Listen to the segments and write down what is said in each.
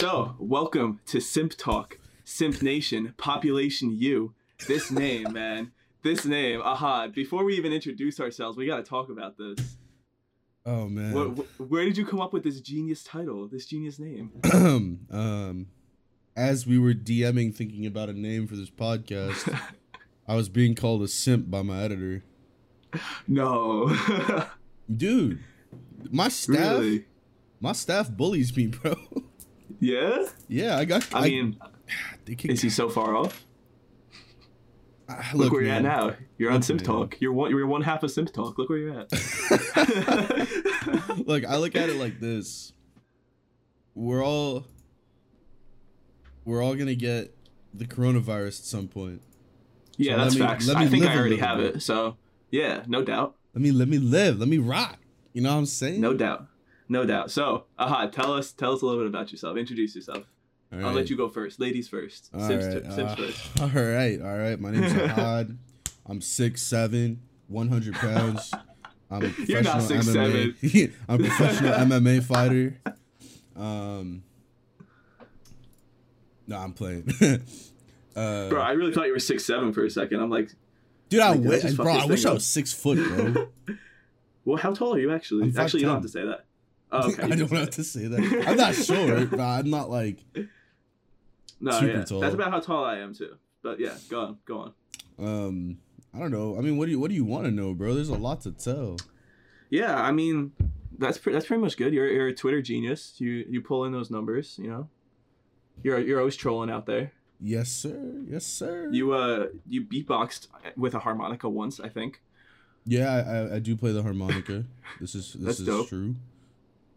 So, welcome to Simp Talk, Simp Nation, Population U. This name, man. This name, Aha. Before we even introduce ourselves, we got to talk about this. Oh man. Where, where did you come up with this genius title, this genius name? um, as we were DMing thinking about a name for this podcast, I was being called a simp by my editor. No. Dude, my staff, really? my staff bullies me, bro. Yeah? yeah, I got. I, mean, they kick- is he so far off? Ah, Look, where you're at now. You're on Look, Simp. Talk. You're one. You're one half of Simp Talk. Look where you're at. Look, I look at it like this. We're all we're all gonna get the coronavirus at some point. yeah, So that's me- facts. I think I already have bit. it. So yeah, no doubt. Let me let me live. Let me rock. You know what I'm saying? No doubt. No doubt. So, aha, tell us tell us a little bit about yourself. Introduce yourself. All I'll let you go first. Ladies first. All Sims, right, Sims uh, first. all right, all right. My name's Ahad. I'm six seven, 100 pounds. I'm a You're not professional MMA. I'm a professional MMA fighter. Um, no, I'm playing. uh, Bro, I really thought you were six seven for a second. I'm like, dude, I like, wish, bro. I wish thing I was six foot, bro. well, how tall are you actually? Actually, you don't have to say that. Oh, okay. I don't know what to say that. I'm not short, but I'm not like. No, super yeah, tall. that's about how tall I am too. But yeah, go on, go on. Um, I don't know. I mean, what do you what do you want to know, bro? There's a lot to tell. Yeah, I mean, that's pre- that's pretty much good. You're you're a Twitter genius. You you pull in those numbers. You know, you're you're always trolling out there. Yes, sir. Yes, sir. You uh you beatboxed with a harmonica once, I think. Yeah, I, I, do play the harmonica. This is this is dope. true.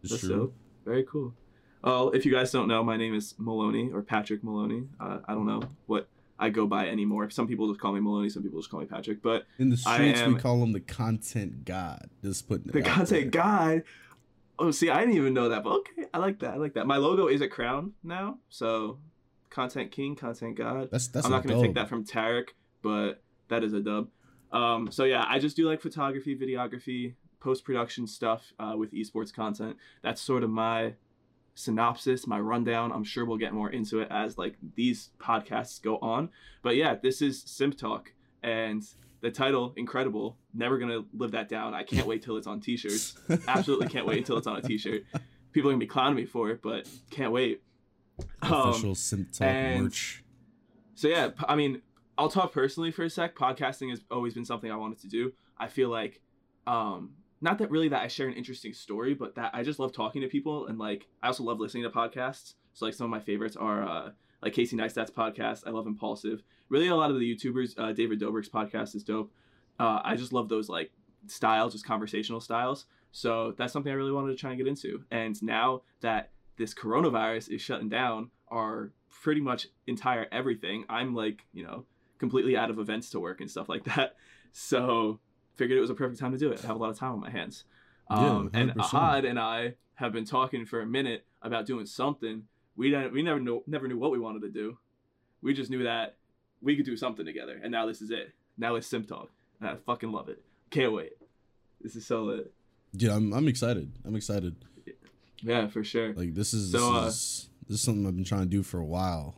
That's true. dope. Very cool. Oh, if you guys don't know, my name is Maloney or Patrick Maloney. Uh, I don't know what I go by anymore. Some people just call me Maloney. Some people just call me Patrick. But In the streets, am- we call him the content god. Just putting it the content guide. Oh, see, I didn't even know that. But okay, I like that. I like that. My logo is a crown now, so content king, content god. That's that's. I'm not gonna take that from Tarek, but that is a dub. Um, so yeah, I just do like photography, videography, post production stuff uh, with esports content. That's sort of my synopsis, my rundown. I'm sure we'll get more into it as like these podcasts go on. But yeah, this is Simp Talk, and the title incredible. Never gonna live that down. I can't wait till it's on t-shirts. Absolutely can't wait until it's on a t-shirt. People are gonna be clowning me for it, but can't wait. Um, Official Simp Talk merch. so yeah, I mean, I'll talk personally for a sec. Podcasting has always been something I wanted to do. I feel like, um, not that really that I share an interesting story, but that I just love talking to people and like I also love listening to podcasts. So like some of my favorites are uh, like Casey Neistat's podcast. I love Impulsive. Really, a lot of the YouTubers. Uh, David Dobrik's podcast is dope. Uh, I just love those like styles, just conversational styles. So that's something I really wanted to try and get into. And now that this coronavirus is shutting down our pretty much entire everything, I'm like, you know, completely out of events to work and stuff like that. So figured it was a perfect time to do it. I have a lot of time on my hands. Yeah, Um, and 100%. Ahad and I have been talking for a minute about doing something. We didn't, we never know, never knew what we wanted to do. We just knew that we could do something together. And now this is it. Now it's Simp Talk. And I fucking love it. Can't wait. This is so lit. Dude, I'm I'm excited. I'm excited. Yeah, for sure. Like this is this So, uh, is this is something I've been trying to do for a while.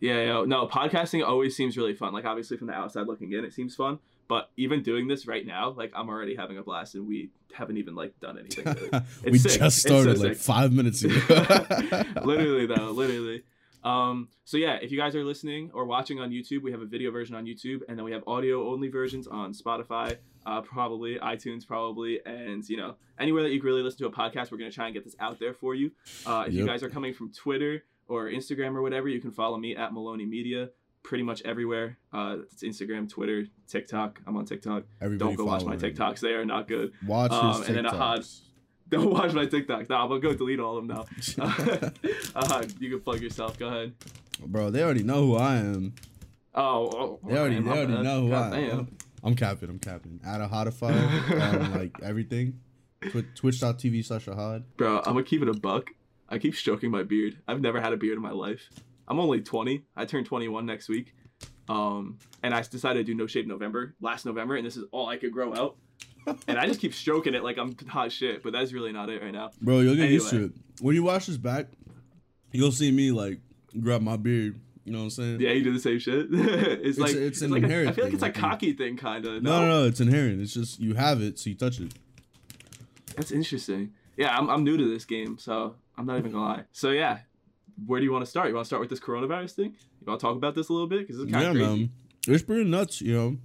Yeah, yeah, no, podcasting always seems really fun. Like obviously from the outside looking in, it seems fun. But even doing this right now, like I'm already having a blast, and we haven't even like done anything. Really. we sick. just It's so started like five minutes ago. literally though, literally. Um, so yeah, if you guys are listening or watching on YouTube, we have a video version on YouTube, and then we have audio only versions on Spotify, uh, probably iTunes, probably, and you know anywhere that you can really listen to a podcast. We're gonna try and get this out there for you. Uh, if you guys are coming from Twitter or Instagram or whatever, you can follow me at Maloney Media. Pretty much everywhere. Uh, it's Instagram, Twitter, TikTok. I'm on TikTok. Everybody Don't go watch my. TikToks; they are not good. Watch Um, and then Ahad. Don't watch my TikToks. Nah, I'm gonna go delete all of them now. uh, you can plug yourself. Go ahead. Bro, they already know who I am. Oh, oh They already, man, they already bad. know who God I am. damn. I'm capping. I'm capping. At a Hodify on like everything. Twi- Twitch.tv slash Ahad. Bro, I'm gonna keep it a buck. I keep stroking my beard. I've never had a beard in my life. I'm only 20. I turn 21 next week. Um, and I decided to do no shave November last November, and this is all I could grow out. and I just keep stroking it like I'm hot shit, but that's really not it right now. Bro, you'll get used to it. When you wash this back, you'll see me like grab my beard. You know what I'm saying? Yeah, you do the same shit. it's, It's- like it's it's, an like inherent I feel like it's a like, you- cocky thing, kind of. No, no, no, it's inherent. It's just you have it, so you touch it. That's interesting. Yeah, I'm, I'm new to this game, so I'm not even gonna lie. So yeah, where do you want to start? You want to start with this coronavirus thing? You want to talk about this a little bit because it's kind Yeah, of crazy. man. It's pretty nuts, you know.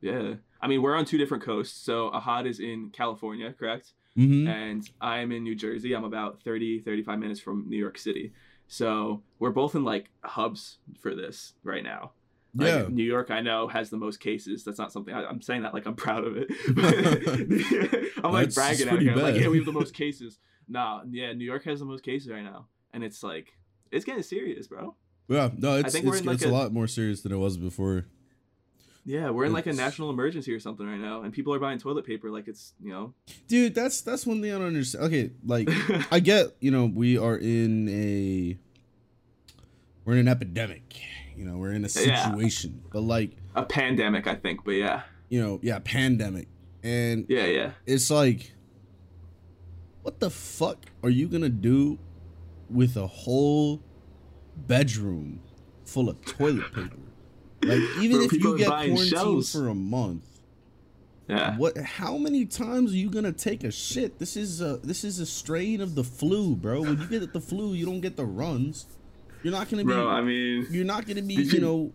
Yeah, I mean we're on two different coasts. So Ahad is in California, correct? Mm-hmm. And I'm in New Jersey. I'm about 30, 35 minutes from New York City. So we're both in like hubs for this right now. Like, Yeah. New York, I know, has the most cases. That's not something I, I'm saying that like I'm proud of it. I'm like That's- bragging at it. Like, yeah, we have the most cases. Nah, yeah, New York has the most cases right now, and it's like it's getting serious, bro. Yeah, no, it's we're it's, like, it's a a- lot more serious than it was before. Yeah, we're in like a national emergency or something right now, and people are buying toilet paper like it's you know. Dude, that's that's one thing I don't understand. Okay, like I get, you know, we are in a we're in an epidemic. You know, we're in a Yeah. situation. But like, a pandemic, I think, but yeah, you know, yeah, pandemic. And yeah, yeah. it's like what the fuck are you going to do with a whole bedroom full of toilet paper? Like even Bro, if you get quarantined shelves. for a month, Yeah. What? How many times are you gonna take a shit? This is a this is a strain of the flu, bro. When you get the flu, you don't get the runs. You're not gonna be. Bro, I mean, you're not gonna be. You you- know,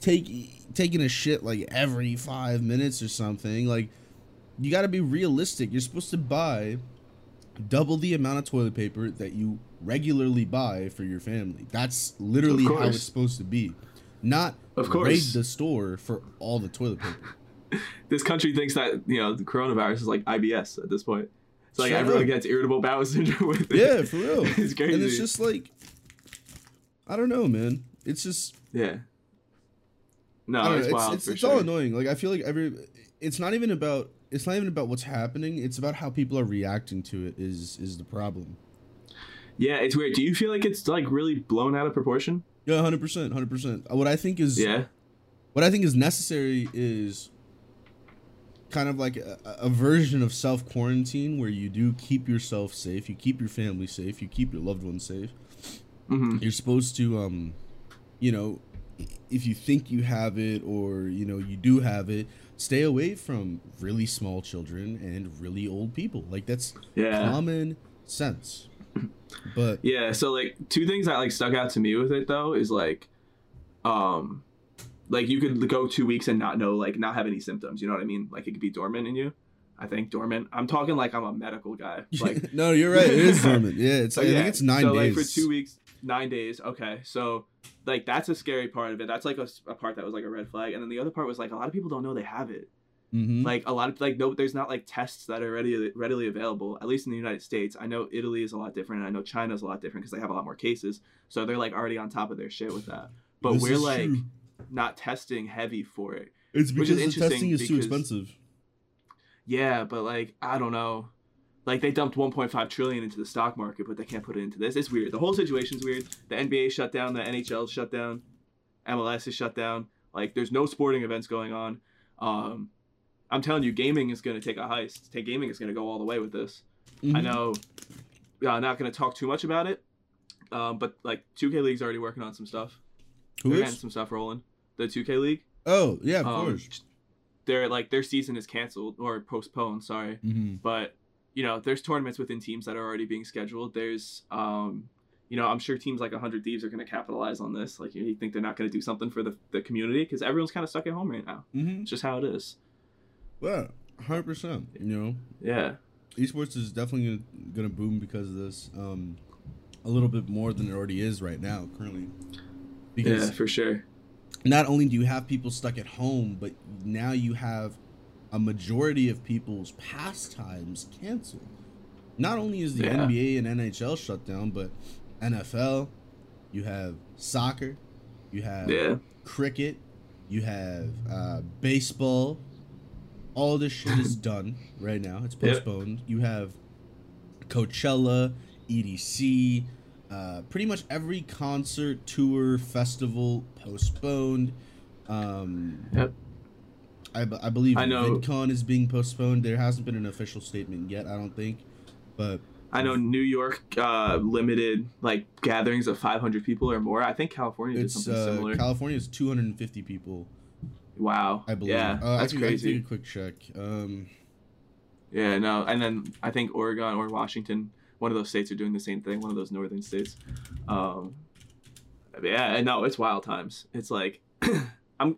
take taking a shit like every five minutes or something. Like, you got to be realistic. You're supposed to buy double the amount of toilet paper that you regularly buy for your family. That's literally how it's supposed to be. Not Of raid the store for all the toilet paper. this country thinks that you know the coronavirus is like IBS at this point. It's like Straight everyone up. gets irritable bowel syndrome with it. Yeah, for real. it's crazy. And it's just like I don't know, man. It's just yeah. No, I don't know. it's It's, it's, it's sure. all annoying. Like I feel like every it's not even about it's not even about what's happening. It's about how people are reacting to it is is the problem. Yeah, it's weird. Do you feel like it's like really blown out of proportion? Yeah, hundred percent, hundred percent. What I think is Yeah. what I think is necessary is kind of like a, a version of self quarantine where you do keep yourself safe, you keep your family safe, you keep your loved ones safe. hmm you're supposed to um you know if you think you have it or you know you do have it stay away from really small children and really old people like that's Yeah. common sense but Yeah, so like two things that like stuck out to me with it though is like um like you could go 2 weeks and not know like not have any symptoms, you know what I mean? Like it could be dormant in you. I think dormant. I'm talking like I'm a medical guy. Like no you're right it is dormant yeah it's So, i yeah, think it's nine so, days like for two weeks, nine days. Okay, so like that's a scary part of it. That's like a, a, part that was like a red flag, and then the other part was like a lot of people don't know they have it. mm-hmm. Like a lot of like no, there's not like tests that are ready readily available. At least in the United States, I know Italy is a lot different, and I know China is a lot different because they have a lot more cases. So they're like already on top of their shit with that. But This we're like true. not testing heavy for it. it's which because is the testing is too expensive Yeah, but like I don't know. Like they dumped 1.5 trillion into the stock market, but they can't put it into this. It's weird. The whole situation's weird. The NBA shut down. The NHL shut down. MLS is shut down. Like there's no sporting events going on. Um, I'm telling you, gaming is going to take a heist. Take gaming is going to go all the way with this. I Mhm. know. Uh, I'm not going to talk too much about it. Um, but like 2K League's already working on some stuff. who They're getting some stuff rolling. The 2K League. oh yeah of um, course Their like their season is canceled or postponed. Sorry mm-hmm. but you know there's tournaments within teams that are already being scheduled. There's um you know i'm sure teams like 100 thieves are going to capitalize on this. Like you think they're not going to do something for the, the community? Because everyone's kind of stuck at home right now. Mm-hmm. it's just how it is. Yeah 100% you know? Yeah. Esports is definitely gonna, gonna boom because of this um a little bit more than it already is right now currently. Because yeah for sure. not only do you have people stuck at home but now you have a majority of people's pastimes canceled not only is the Yeah. nba and nhl shut down but nfl you have soccer you have yeah cricket, you have uh, baseball. All this shit is done right now. It's Yep. postponed. You have Coachella, EDC, uh, pretty much every concert, tour, festival postponed. Um, Yep. I, b- I believe I know- VidCon is being postponed. There hasn't been an official statement yet, I don't think. But I know New York uh, limited like gatherings of 500 people or more. I think California did something uh, similar. California is 250 people, wow. I believe. Yeah, uh, that's I can, I can a quick check. Um, Yeah, no, and then I think Oregon or Washington, one of those states are doing the same thing. One of those northern states. Um, yeah, no, it's wild times. It's like I'm,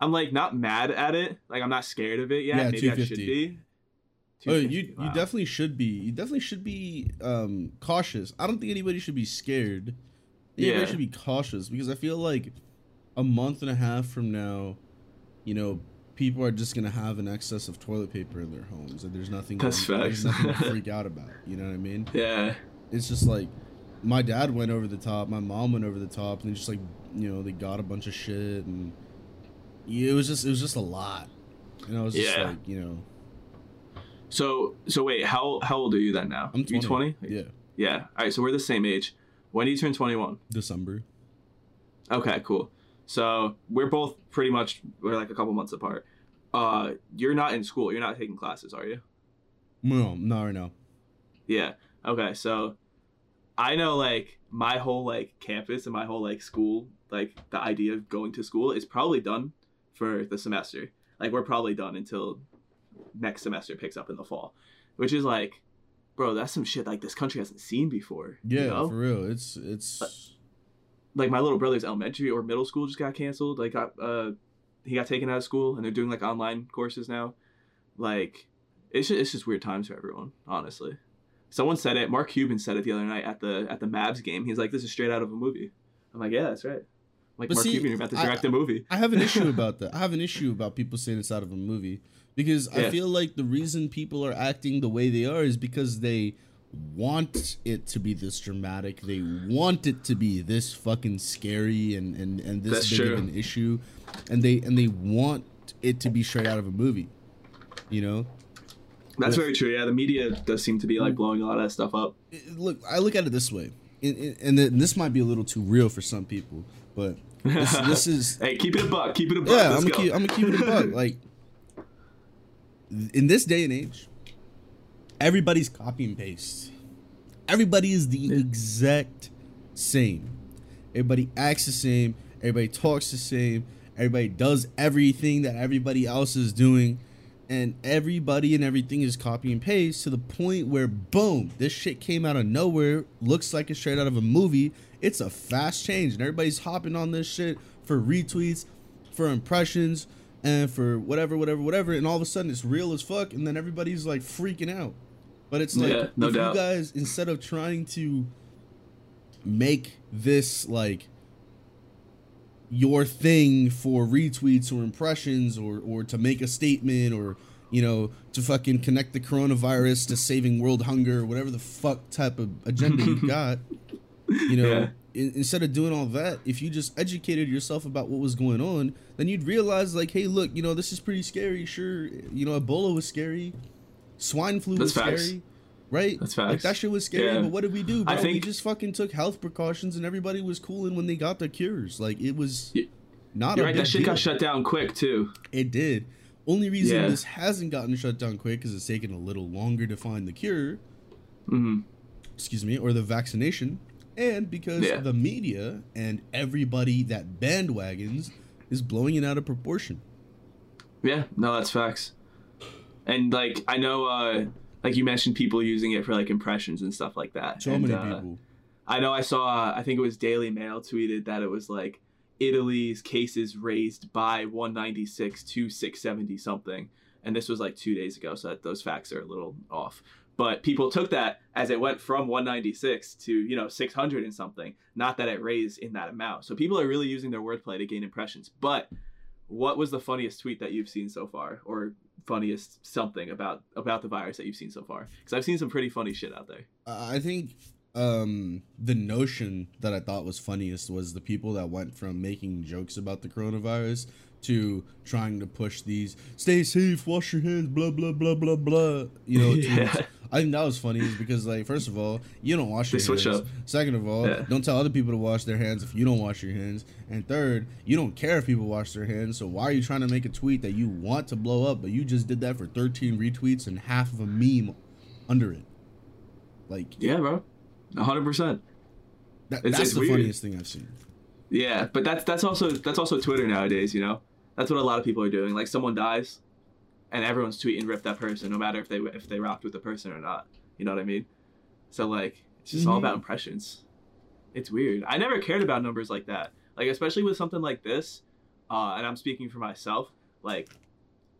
I'm like not mad at it. Like I'm not scared of it yet. Yeah, Maybe I should be. oh, you wow. you definitely should be. You definitely should be um cautious. I don't think anybody should be scared. I think Yeah. Everybody should be cautious because I feel like a month and a half from now, you know, people are just gonna have an excess of toilet paper in their homes, and there's nothing. That's there's facts. nothing to freak out about. You know what I mean? Yeah, it's just like my dad went over the top, my mom went over the top, and they just like you know they got a bunch of shit, and it was just it was just a lot, and I was just Yeah. like you know So so wait, how how old are you then now? I'm You 20. 20? yeah Yeah. All right, so we're the same age. When do you turn 21? December Okay, cool. So we're both pretty much we're like a couple months apart. Uh, you're not in school. You're not taking classes, are you? no not right now Yeah. Okay. So I know like my whole like campus and my whole like school, like the idea of going to school is probably done for the semester. Like we're probably done until next semester picks up in the fall, which is like, bro, that's some shit like this country hasn't seen before. yeah You know? for real it's it's like my little brother's elementary or middle school just got canceled. Like got uh he got taken out of school and they're doing like online courses now. Like it's just, it's just weird times for everyone, honestly. Someone said it. Mark Cuban said it the other night at the at the Mavs game. He's like, "This is straight out of a movie." I'm like, "Yeah, that's right." Like But Mark see, Cuban, you're about to I- direct a movie. I have an issue about that. I have an issue about people saying it's out of a movie because I feel like the reason people are acting the way they are is because they want it to be this dramatic. They want it to be this fucking scary and and and this That's big true. of an issue, and they and they want it to be straight out of a movie. You know, That's With- very true. Yeah, the media does seem to be like blowing a lot of that stuff up. Look, I look at it this way, and, and- and then this might be a little too real for some people, but this, this is hey, keep it a buck. Keep it a buck. yeah, Let's I'm go. gonna keep, I'm gonna keep it a buck. Like in this day and age, everybody's copy and paste. Everybody is the exact same. Everybody acts the same. Everybody talks the same. Everybody does everything that everybody else is doing. And everybody and everything is copy and paste to the point where, boom, this shit came out of nowhere. Looks like it's straight out of a movie. It's a fast change. And everybody's hopping on this shit for retweets, for impressions, and for whatever, whatever, whatever. And all of a sudden it's real as fuck. And then everybody's like freaking out. But it's like, Yeah, no if doubt. you guys, instead of trying to make this like your thing for retweets or impressions or or to make a statement or you know to fucking connect the coronavirus to saving world hunger or whatever the fuck type of agenda you got you know Yeah. in, instead of doing all that if you just educated yourself about what was going on then you'd realize like hey look you know this is pretty scary sure you know ebola was scary swine flu That's was facts. scary right That's like that shit was scary Yeah. but what did we do bro? I we just fucking took health precautions and everybody was cooling when they got their cures like it was Y- not You're a right. That shit deal. got shut down quick too. It did. Only reason Yeah. this hasn't gotten shut down quick is it's taken a little longer to find the cure, hmm excuse me, or the vaccination, and because Yeah. the media and everybody that bandwagons is blowing it out of proportion. Yeah, no, that's facts. And like I know, uh like you mentioned, people using it for like impressions and stuff like that. So And, many uh, people. I know I saw. I think it was Daily Mail tweeted that it was like Italy's cases raised by 196 to 670 something, and this was like two days ago. So that those facts are a little off. But people took that as it went from 196 to you know 600 and something. Not that it raised in that amount. So people are really using their wordplay to gain impressions. But what was the funniest tweet that you've seen so far, or funniest something about about the virus that you've seen so far? Because I've seen some pretty funny shit out there. I think um the notion that I thought was funniest was the people that went from making jokes about the coronavirus to trying to push these stay safe, wash your hands, blah blah blah blah blah. You know, Yeah. I think that was funny is because like first of all, you don't wash They your switch hands. up. Second of all, Yeah. don't tell other people to wash their hands if you don't wash your hands. And third, you don't care if people wash their hands. So why are you trying to make a tweet that you want to blow up, but you just did that for 13 retweets and half of a meme under it? Like Yeah, bro. hundred percent. that, It's- that's it's the weird. funniest thing I've seen. Yeah, but that's that's also that's also Twitter nowadays. You know, that's what a lot of people are doing. Like someone dies, and everyone's tweeting rip that person, no matter if they if they rocked with the person or not. You know what I mean? So like, it's just all Mhm. about impressions. It's weird. I never cared about numbers like that. Like especially with something like this, uh, and I'm speaking for myself. Like,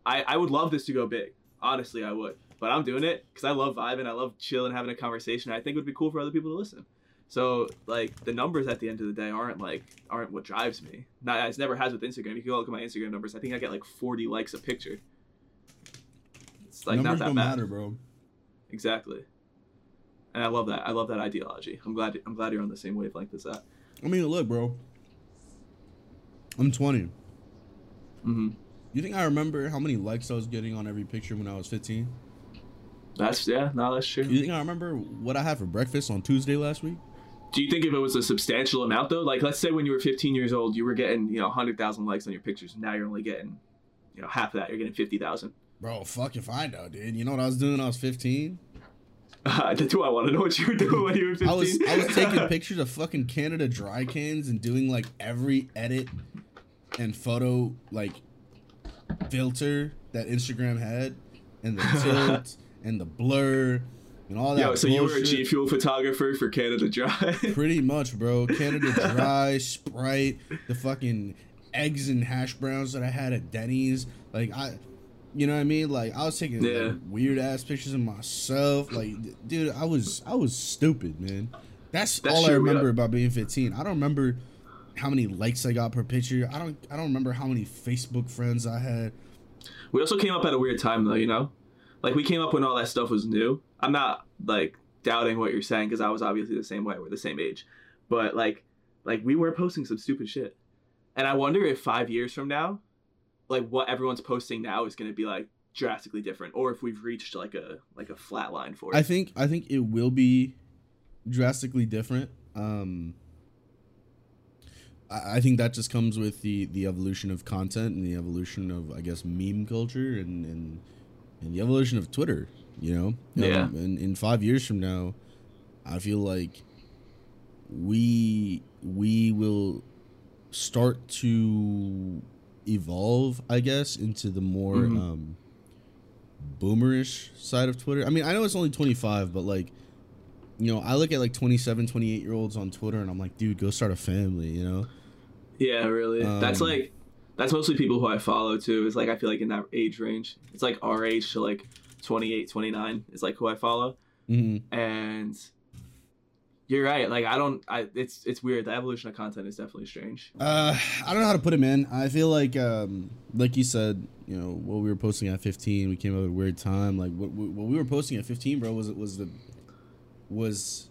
I I would love this to go big. Honestly, I would. But I'm doing it because I love vibing. I love chilling, having a conversation. I think it would be cool for other people to listen. So like the numbers at the end of the day aren't like aren't what drives me. Not it never has with Instagram. If you look at my Instagram numbers. I think I get like 40 likes a picture. It's like Numbers not that don't bad. matter, bro. Exactly. And I love that. I love that ideology. I'm glad. I'm glad you're on the same wavelength as that. I mean, look, bro. I'm 20. Mm-hmm. You think I remember how many likes I was getting on every picture when I was 15? That's yeah. No, that's true. You think I remember what I had for breakfast on Tuesday last week? Do you think if it was a substantial amount though? Like let's say when you were 15 years old, you were getting you know 100,000 likes on your pictures. Now you're only getting you know half of that. You're getting 50,000. Bro, fuck if I know, dude. You know what I was doing when I was 15? Uh, that's who I want to know what you were doing when you were 15. I was I was taking pictures of fucking Canada dry cans and doing like every edit and photo like filter that Instagram had and the tilt and the blur and all that. Yo, so you were a G Fuel photographer for Canada Dry. Pretty much, bro. Canada Dry, Sprite, the fucking eggs and hash browns that I had at Denny's. Like I, you know what I mean? Like I was taking Yeah. like, weird ass pictures of myself. Like, d- dude, I was I was stupid, man. That's, That's all I remember yeah. about being 15. I don't remember how many likes I got per picture. I don't I don't remember how many Facebook friends I had. we also came up at a weird time though, you know? Like we came up when all that stuff was new. I'm not like doubting what you're saying because I was obviously the same way. We're the same age. But like like we were posting some stupid shit. And I wonder if 5 years from now, like what everyone's posting now is going to be like drastically different or if we've reached like a like a flat line for it. I think I think it will be drastically different. Um, I think that just comes with the the evolution of content and the evolution of I guess meme culture and and, and the evolution of Twitter. You know, Yeah. Um, and in five years from now, I feel like we we will start to evolve, I guess, into the more Mhm. um, boomerish side of Twitter. I mean, I know it's only 25, but like, you know, I look at like 27, 28 year olds on Twitter and I'm like, dude, go start a family, you know? Yeah, really. that's Um, like that's mostly people who I follow too. Is like I feel like in that age range. It's like our age to like 28, 29 is like who I follow. Mm-hmm. And you're right. Like I don't I it's it's weird. The evolution of content is definitely strange. Uh, I don't know how to put it, man. I feel like, um, like you said, you know, what we were posting at 15, we came up at a weird time. Like what, what we were posting at 15, bro, was it was the was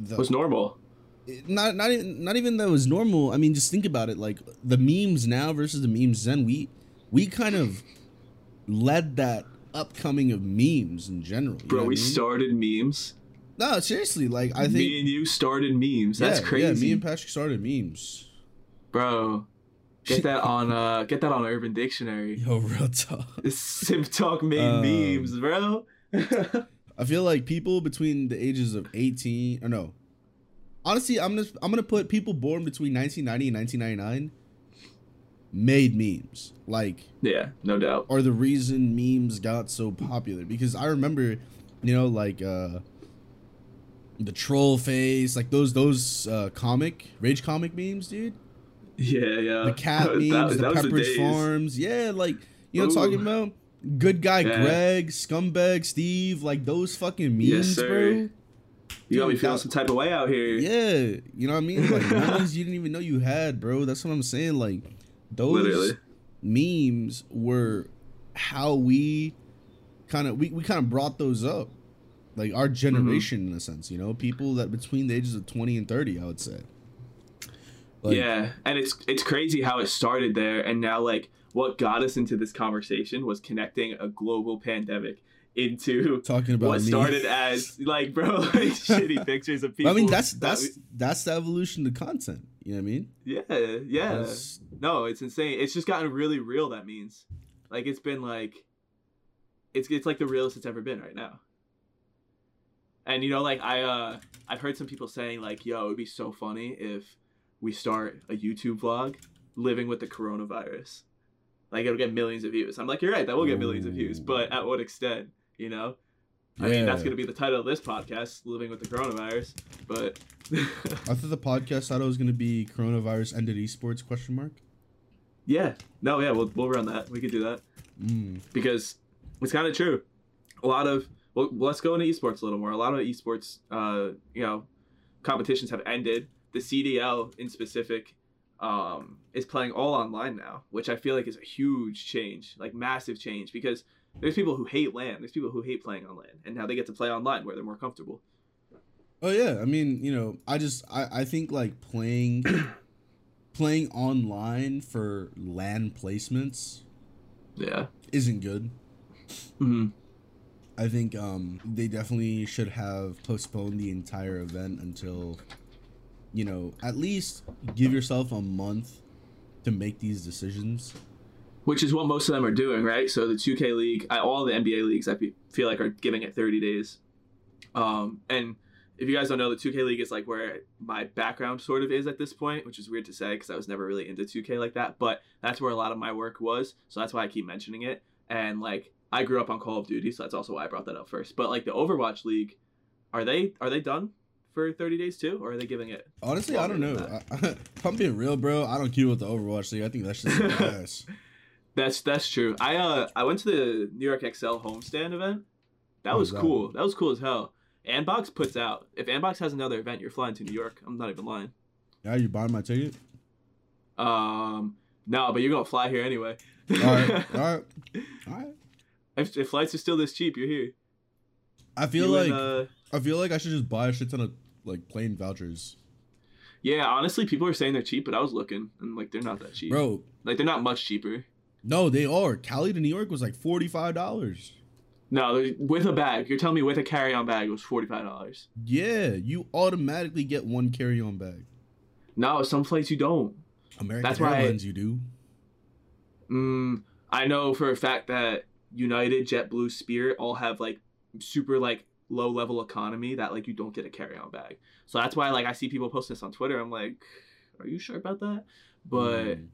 the was normal. Not not even not even that was normal. I mean, just think about it. Like the memes now versus the memes then. We we kind of led that upcoming of memes in general. Bro, we I mean? started memes. No, seriously. Like I think me and you started memes. That's yeah, crazy. Yeah, me and Patrick started memes. Bro. Get that on uh get that on Urban Dictionary. Yo, real talk. Simp Talk made Um, memes, bro. I feel like people between the ages of 18 or no. Honestly, I'm gonna I'm gonna put people born between 1990 and 1999 made memes. Like yeah, no doubt. are the reason memes got so popular because I remember, you know, like uh the troll face, like those those uh comic rage comic memes, dude. Yeah, yeah. The cat That memes, that the Pepperidge. Farms, yeah, like you know I'm talking about. Good guy Yeah. Greg, scumbag Steve, like those fucking memes, Yes, bro. You got me feeling some type of way out here. Yeah, you know what I mean? Like memes you didn't even know you had, bro. That's what I'm saying. Like those Literally. memes were how we kind of we, we kind of brought those up. Like our mm-hmm. generation in a sense, you know, people that between the ages of 20 and 30, I would say. Like, yeah, and it's it's crazy how it started there, and now like what got us into this conversation was connecting a global pandemic into Talking about what me. started as like bro like shitty pictures of people. I mean, that's that that's that's the evolution of content. You know what I mean? yeah yeah. That's- No, it's insane. It's just gotten really real. That means like it's been like it's it's like the realest it's ever been right now. And you know, like I uh I've heard some people saying like, yo, it'd be so funny if we start a YouTube vlog living with the coronavirus. Like it'll get millions of views. I'm like, you're right, that will get millions of views, but at what extent? You know? I mean, that's gonna be the title of this podcast, living with the coronavirus. But I thought the podcast title was gonna be "Coronavirus Ended Esports?" Question mark. yeah, no, yeah, we'll we'll run that. We could do that Mm. because it's kind of true. A lot of well, let's go into esports a little more. A lot of esports, uh, you know, competitions have ended. The CDL in specific um, is playing all online now, which I feel like is a huge change, like massive change, because there's people who hate LAN. there's people who hate playing on LAN, and now they get to play online where they're more comfortable. Oh yeah, I mean, you know, I just I, I think like playing playing online for LAN placements Yeah. isn't good. Mm-hmm. I think um they definitely should have postponed the entire event until you know, at least give yourself a month to make these decisions. Which is what most of them are doing, right? So the 2K league, I, all the NBA leagues, I feel like are giving it 30 days. Um, and if you guys don't know, the 2K league is like where my background sort of is at this point, which is weird to say because I was never really into 2K like that. But that's where a lot of my work was, so that's why I keep mentioning it. And like I grew up on Call of Duty, so that's also why I brought that up first. But like the Overwatch league, are they are they done for 30 days too, or are they giving it? Honestly, I don't know. Longer I, if I'm being real, bro, I don't keep with the Overwatch League. I think that's just ass. That's that's true. I uh I went to the New York XL homestand event. That was that? cool. That was cool as hell. Andbox puts out. If Andbox has another event, you're flying to New York. I'm not even lying. Yeah, you buying my ticket? Um, no, but you're gonna fly here anyway. All right, all right, all right. if, if flights are still this cheap, you're here. I feel You like and, uh, I feel like I should just buy a shit ton of like plane vouchers, yeah, honestly, people are saying they're cheap, but I was looking and like they're not that cheap. bro. Like they're not much cheaper. No, they are. Cali to New York was like forty five dollars. No, with a bag. You're telling me with a carry-on bag it was forty five dollars. Yeah, you automatically get one carry on bag. No, some flights you don't. American That's why I- Airlines, you do. Mm, I know for a fact that United, JetBlue, Spirit all have like super like low level economy that like you don't get a carry on bag. So that's why like I see people post this on Twitter. I'm like, are you sure about that? But Mm.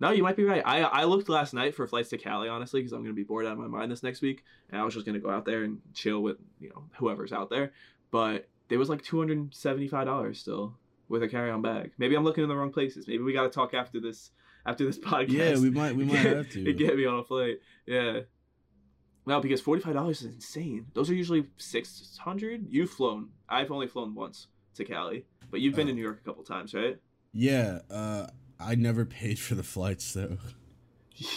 No, you might be right. I I looked last night for flights to Cali honestly because I'm gonna be bored out of my mind this next week, and I was just gonna go out there and chill with you know whoever's out there. But it was like two hundred seventy five dollars still with a carry on bag. Maybe I'm looking in the wrong places. Maybe we got to talk after this after this podcast. yeah, we might we might have to. It get me on a flight. Yeah. No, because forty five dollars is insane. Those are usually six hundred. You've flown. I've only flown once to Cali, but you've been Oh. to New York a couple times, right? Yeah, uh, I never paid for the flights though.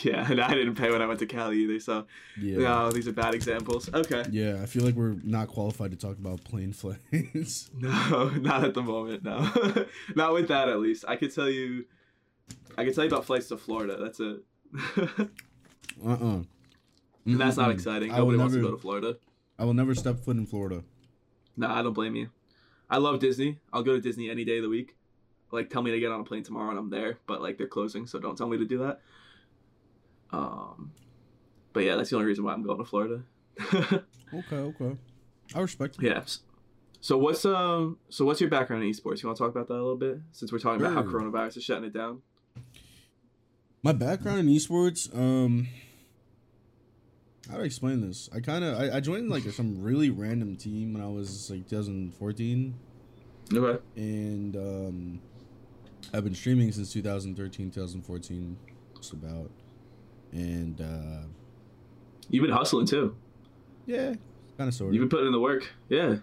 Yeah, and I didn't pay when I went to Cali either. So Yeah. no, these are bad examples. Okay. Yeah, I feel like we're not qualified to talk about plane flights. No, not at the moment. No, not with that. At least I could tell you. I could tell you about flights to Florida. That's it. uh-uh. And that's not exciting. I Nobody wants to never- go to Florida. I will never step foot in Florida. Nah, I don't blame you. I love Disney. I'll go to Disney any day of the week. Like, tell me to get on a plane tomorrow and I'm there. But like, they're closing, so don't tell me to do that. Um, but yeah, that's the only reason why I'm going to Florida. Okay, okay. I respect it. yeah. So what's um so what's your background in esports? You want to talk about that a little bit since we're talking about how coronavirus is shutting it down? My background in esports, um how do I explain this? I kind of I, I joined like some really random team when I was like 2014 Okay. and um I've been streaming since 2013, 2014 just about. And uh You've been hustling too. yeah, kind of sort You've been putting in the work. Yeah.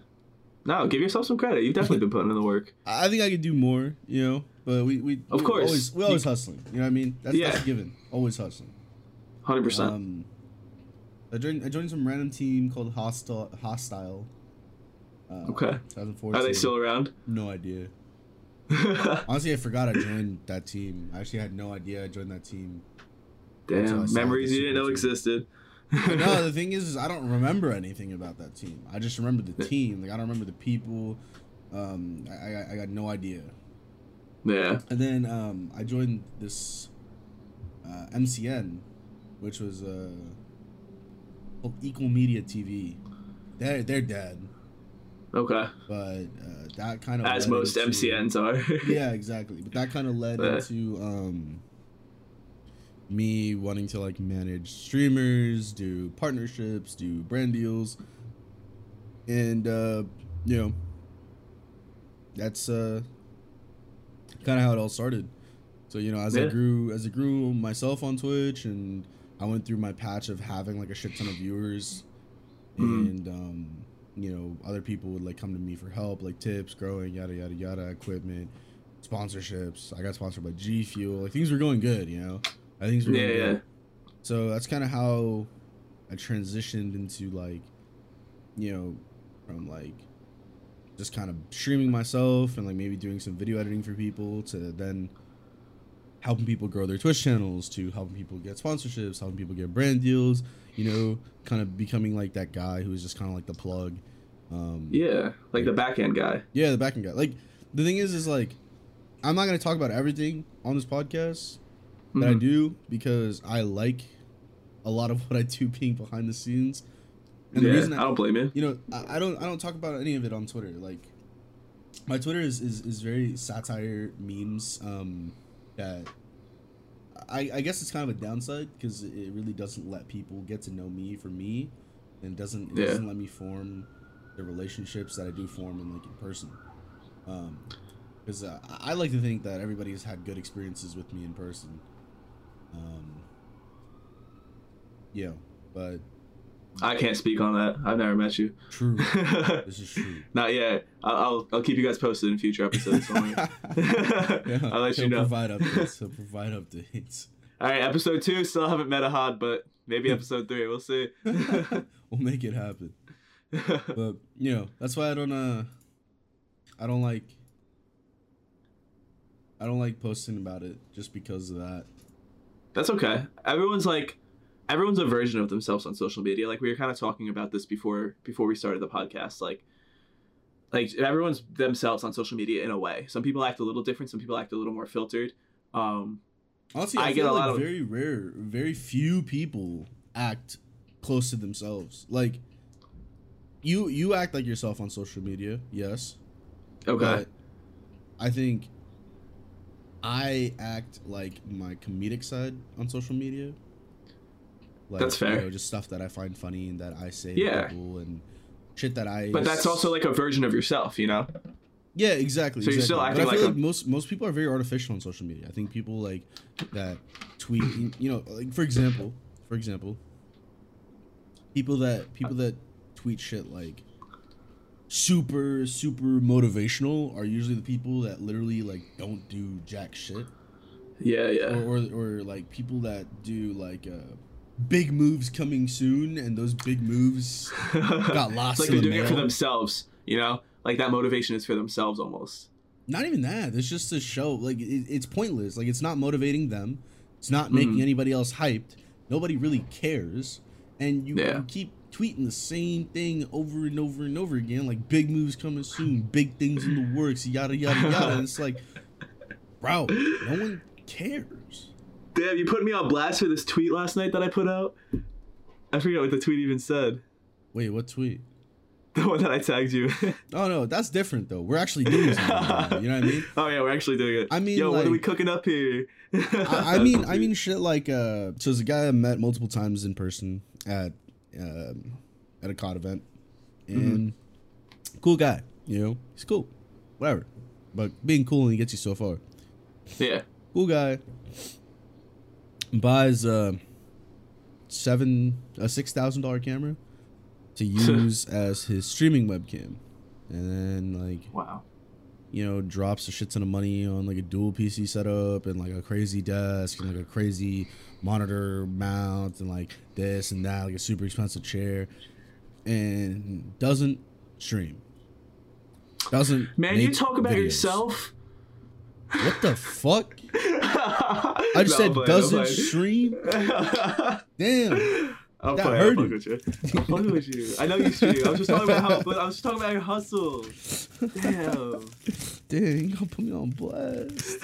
No, give yourself some credit. You've definitely been putting in the work. I think I could do more, you know, but we we Of course. always we always hustling. You know what I mean? That's Yeah. that's a given. Always hustling. Hundred percent. Um, I joined. I joined some random team called Hostile. Hostile. Uh, Okay. 2014. Are they still around? No idea. Honestly, I forgot I joined that team. I actually had no idea I joined that team. Damn, memories you didn't know Team. existed. No, the thing is, is I don't remember anything about that team. I just remember the team. Like I don't remember the people. Um, I, I, I got no idea. yeah. And then um, I joined this uh, MCN, which was uh, Equal Media TV. They're they're dead. Okay. but uh, that kind of As most into- MCNs are. yeah, exactly. But that kind of led Yeah. into um me wanting to like manage streamers, do partnerships, do brand deals, and uh, you know, that's uh kind of how it all started. So you know, as I grew, as I grew myself on Twitch, and I went through my patch of having like a shit ton of viewers, Mhm. and um, you know, other people would like come to me for help, like tips, growing, yada yada yada, equipment, sponsorships. I got sponsored by G Fuel. Like things were going good, you know. I think yeah, yeah. So that's kind of how I transitioned into like, you know, from like just kind of streaming myself and like maybe doing some video editing for people to then helping people grow their Twitch channels to helping people get sponsorships, helping people get brand deals, you know, kind of becoming like that guy who's just kind of like the plug. Um, Yeah, like the back end guy. yeah, the back end guy. Like the thing is, is like I'm not gonna talk about everything on this podcast that I Mhm. do because I like a lot of what I do being behind the scenes. And yeah, the reason I don't blame you. you know, I, I don't I don't talk about any of it on Twitter. Like my Twitter is is, is very satire memes. Um, that I I guess it's kind of a downside because it really doesn't let people get to know me for me, and doesn't it Yeah. doesn't let me form the relationships that I do form in like in person. Um, because uh, I I like to think that everybody has had good experiences with me in person. Um, yeah, but I can't speak on that. I've never met you. true. this is true. Not yet. I'll, I'll I'll keep you guys posted in future episodes. Don't. I'll let you know. Provide updates. He'll provide updates. All right, episode two. Still haven't met Ahad, but maybe episode three. We'll see. we'll make it happen. But you know, that's why I don't uh I don't like I don't like posting about it just because of that. That's okay. Everyone's like, everyone's a version of themselves on social media. Like we were kind of talking about this before before we started the podcast. Like, like everyone's themselves on social media in a way. Some people act a little different. Some people act a little more filtered. Um, Honestly, I, I feel get a like lot of- very rare, very few people act close to themselves. Like you you act like yourself on social media, yes. okay. But I think I act like my comedic side on social media. Like, That's fair. You know, just stuff that I find funny and that I say Yeah. to people and shit that I. but that's also like a version of yourself, you know. yeah, exactly. So you're still exactly. acting but I feel like like, a- most most people are very artificial on social media. I think people like that tweet. You know, like for example, for example, people that people that tweet shit like super super motivational are usually the people that literally like don't do jack shit Yeah, yeah. or, or or like people that do like uh big moves coming soon and those big moves got lost like in they're the doing it for themselves, you know. Like that motivation is for themselves almost. not even that it's just a show like it, it's pointless like it's not motivating them it's not making Mhm. anybody else hyped nobody really cares and you, Yeah. you keep tweeting the same thing over and over and over again like big moves coming soon big things in the works yada yada yada and it's like bro no one cares Damn, you put me on blast for this tweet last night that I put out. I forget what the tweet even said. wait what tweet The one that I tagged you. oh no that's different though we're actually doing something you know what i mean Oh yeah, we're actually doing it. I mean, yo, what are we cooking up here? I, I mean, I mean, shit like uh, so there's a guy I met multiple times in person at um, at a COD event, and cool guy, you know, he's cool, whatever. But being cool only gets you so far. yeah. Cool guy buys a seven a six thousand dollar camera to use as his streaming webcam, and then like Wow. you know, drops a shit ton of money on like a dual PC setup and like a crazy desk and like a crazy monitor mount and like this and that, like a super expensive chair, and doesn't stream. Doesn't. Man, you talk about videos. yourself. What the fuck? I just said doesn't stream. Damn. I'm That playing. hurt I'm fucking with you. I'm fucking with you. I know you stream. I was just talking about how. I was just talking about your hustle. Damn. Dang, you gonna put me on blast.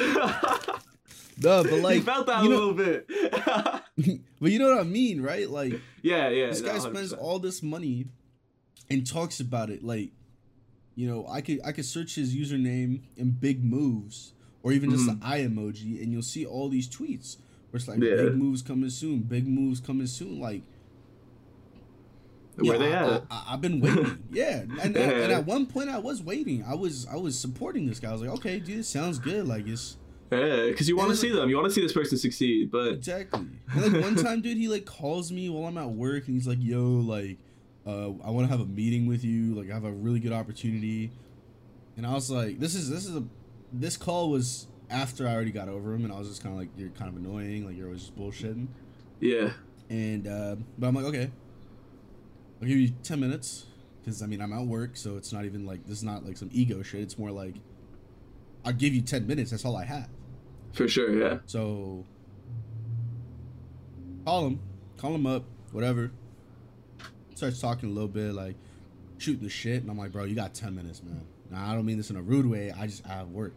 No, but like you felt that you a know, little bit. but you know what I mean, right? Like yeah, yeah. this guy spends 100%. all this money and talks about it like you know, I could I could search his username in big moves or even just Mhm. the eye emoji, and you'll see all these tweets where it's like Yeah. big moves coming soon, big moves coming soon. Like Where they I, at? I, have been waiting. yeah, and, Yeah. and at one point I was waiting. I was I was supporting this guy. I was like, okay, dude, it sounds good. Like it's Yeah, because you want to see them. You want to see this person succeed. But exactly. And like one time, dude, he like calls me while I'm at work, and he's like, yo, like, uh, I want to have a meeting with you. Like, I have a really good opportunity. And I was like, this is this is a this call was after I already got over him, and I was just kind of like, you're kind of annoying. Like, you're always just bullshitting. yeah, And uh, but I'm like, okay, I'll give you ten minutes because I mean I'm at work, so it's not even like this is not like some ego shit. It's more like I'll give you ten minutes. That's all I have. for sure. Yeah, So call him, call him up, whatever. Starts talking a little bit, like shooting the shit, and I'm like, bro, you got ten minutes, man. Now I don't mean this in a rude way. I just I have work.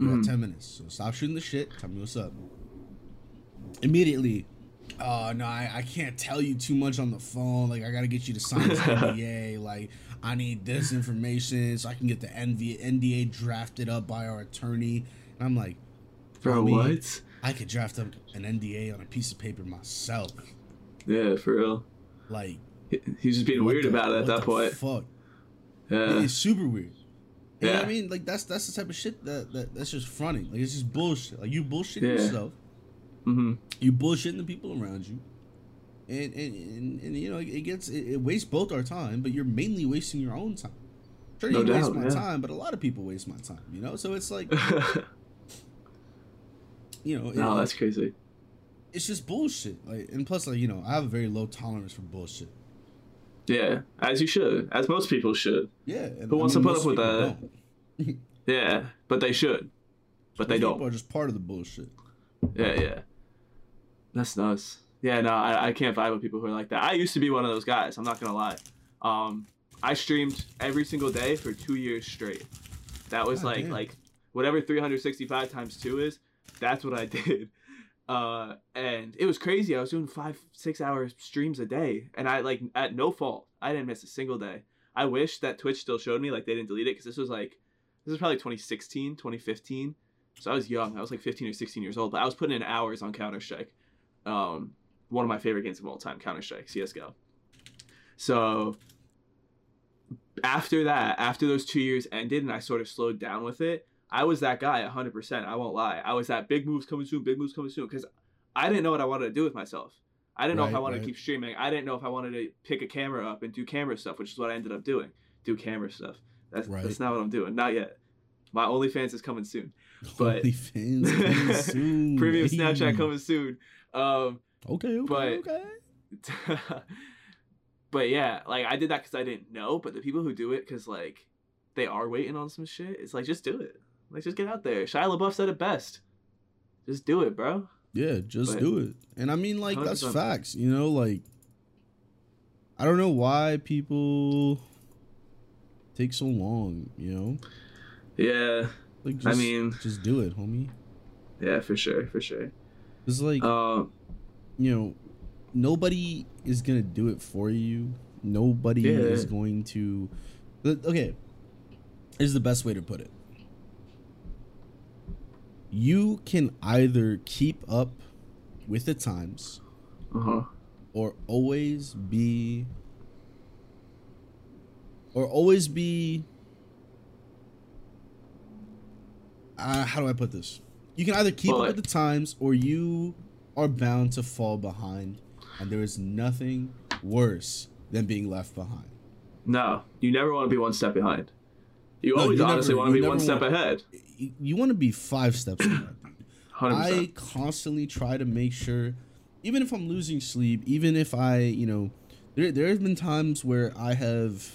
Mhm. got ten minutes, so stop shooting the shit. Tell me what's up. Immediately, oh no, I, I can't tell you too much on the phone. Like I gotta get you to sign this NDA. Like I need this information so I can get the NV, NDA drafted up by our attorney. And I'm like, bro. What? I could draft up an NDA on a piece of paper myself. Yeah, for real. Like He's just being weird the- about it at what that the point. Fuck, Yeah, it's super weird. You know what I mean, like that's that's the type of shit that, that that's just fronting. Like it's just bullshit. Like you bullshitting Yeah. yourself, hmm you bullshitting the people around you, and and, and, and you know it gets it, it wastes both our time, but you're mainly wasting your own time. Sure, No you waste my yeah. time, but a lot of people waste my time. You know, so it's like you know, no, it- that's crazy. it's just bullshit. Like, and plus, like you know, I have a very low tolerance for bullshit. Yeah, as you should, as most people should. Yeah, Who wants to put up with that? Yeah, but they should. But they Most people don't. are just part of the bullshit. Yeah, yeah. That's nuts. Yeah, no, I, I can't vibe with people who are like that. I used to be one of those guys. I'm not gonna lie. Um, I streamed every single day for two years straight. That was God like damn. like whatever 365 times two is. That's what I did. Uh, and it was crazy. I was doing five, six hour streams a day, and I like at no fault. I didn't miss a single day. I wish that Twitch still showed me like they didn't delete it because this was like this is probably 2016, 2015. So I was young. I was like 15 or 16 years old, but I was putting in hours on Counter Strike. Um, one of my favorite games of all time, Counter Strike, CS:GO. So after that, after those two years ended, and I sort of slowed down with it, I was that guy 100%. I won't lie. I was that big moves coming soon, big moves coming soon, because I didn't know what I wanted to do with myself. I didn't know if I wanted right. to keep streaming. I didn't know if I wanted to pick a camera up and do camera stuff, which is what I ended up doing. Do camera stuff. That's Right. that's not what I'm doing. Not yet. My OnlyFans is coming soon. But- OnlyFans coming soon. Premium Hey. Snapchat coming soon. Um, Okay, okay, but- okay. but yeah, like I did that because I didn't know. But the people who do it because like they are waiting on some shit, it's like just do it. Like just get out there. Shia LaBeouf said it best. Just do it, bro. Yeah, just But- do it. And I mean, like, that's facts. You know, like, I don't know why people take so long. You know, Yeah, like, I mean- just do it, homie. yeah, for sure, for sure. It's like, Um, you know, nobody is gonna do it for you. Nobody Yeah. is going to. Okay, is the best way to put it. You can either keep up with the times uh huh. or always be or always be uh, how do I put this? You can either keep Well, up like- with the times or you are bound to fall behind and there is nothing worse than being left behind. No, you never want to be one step behind. You No, always you honestly never- want to be one step want- ahead. You, want to be 5 steps ahead. I constantly try to make sure, even if I'm losing sleep, even if I, you know, there there have been times where I have,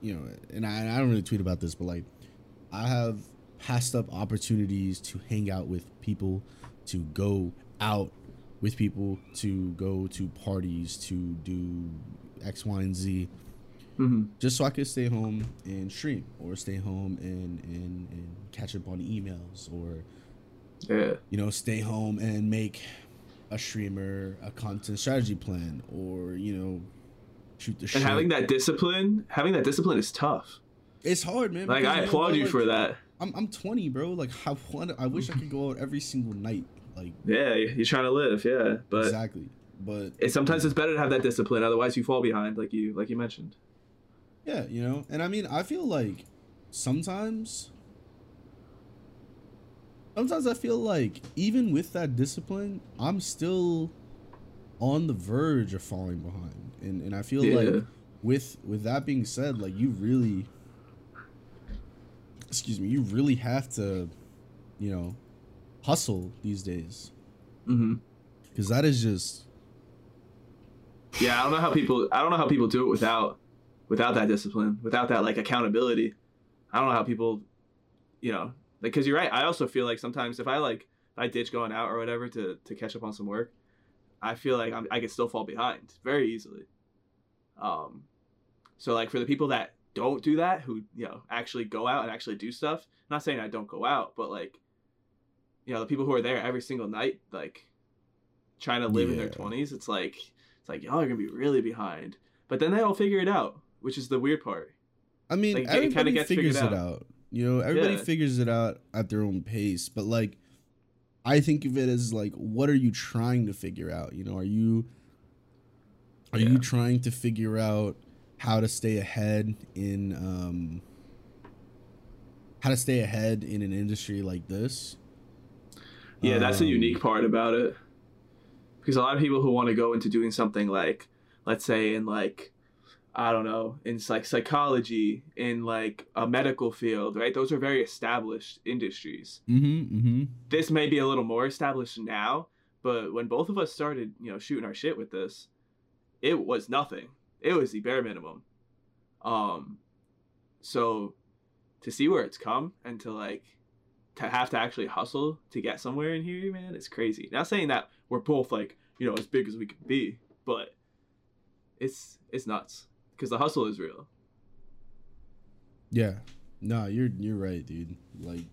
you know, and I, I don't really tweet about this, but like, I have passed up opportunities to hang out with people, to go out with people, to go to parties, to do X, Y, and Z hmm just so I could stay home and stream or stay home and, and, and catch up on emails or Yeah. you know, stay home and make a streamer a content strategy plan or, you know, shoot the shit. And having that discipline, having that discipline is tough. It's hard, man. Like I applaud you like, for that. I'm I'm 20, bro. Like I want. I wish I could go out every single night. Like Yeah, you're trying to live. Yeah, but exactly. But it, sometimes it's better to have that discipline. Otherwise, you fall behind, like you like you mentioned. Yeah, you know, and I mean, I feel like sometimes, sometimes I feel like even with that discipline, I'm still on the verge of falling behind, and and I feel Yeah. like with with that being said, like you really, excuse me, you really have to, you know, hustle these days Mm-hmm. because that is just Yeah, I don't know how people. I don't know how people do it without, without that discipline, without that like accountability. I don't know how people, you know, like because you're right. I also feel like sometimes if I like if I ditch going out or whatever to to catch up on some work, I feel like I'm, I can still fall behind very easily. Um, so like for the people that don't do that, who you know actually go out and actually do stuff. I'm not saying I don't go out, but like, you know, the people who are there every single night, like, trying to live in their twenties, it's like it's like y'all are gonna be really behind. But then they all figure it out, which is the weird part. I mean, Like, everybody figures it out. out. You know, everybody Yeah. figures it out at their own pace. But like, I think of it as like, what are you trying to figure out? You know, are you are Yeah. you trying to figure out how to stay ahead in um how to stay ahead in an industry like this? Yeah, that's the Um, unique part about it. Because a lot of people who want to go into doing something like, let's say, in like, I don't know, in like psychology, in like a medical field, right? Those are very established industries. Mm-hmm. Mm-hmm. This may be a little more established now, but when both of us started, you know, shooting our shit with this, it was nothing. It was the bare minimum. Um, so to see where it's come and to like to have to actually hustle to get somewhere in here, man, it's crazy. Not saying that we're both like you know as big as we could be, but it's it's nuts because the hustle is real. Yeah. No, you're you're right, dude. Like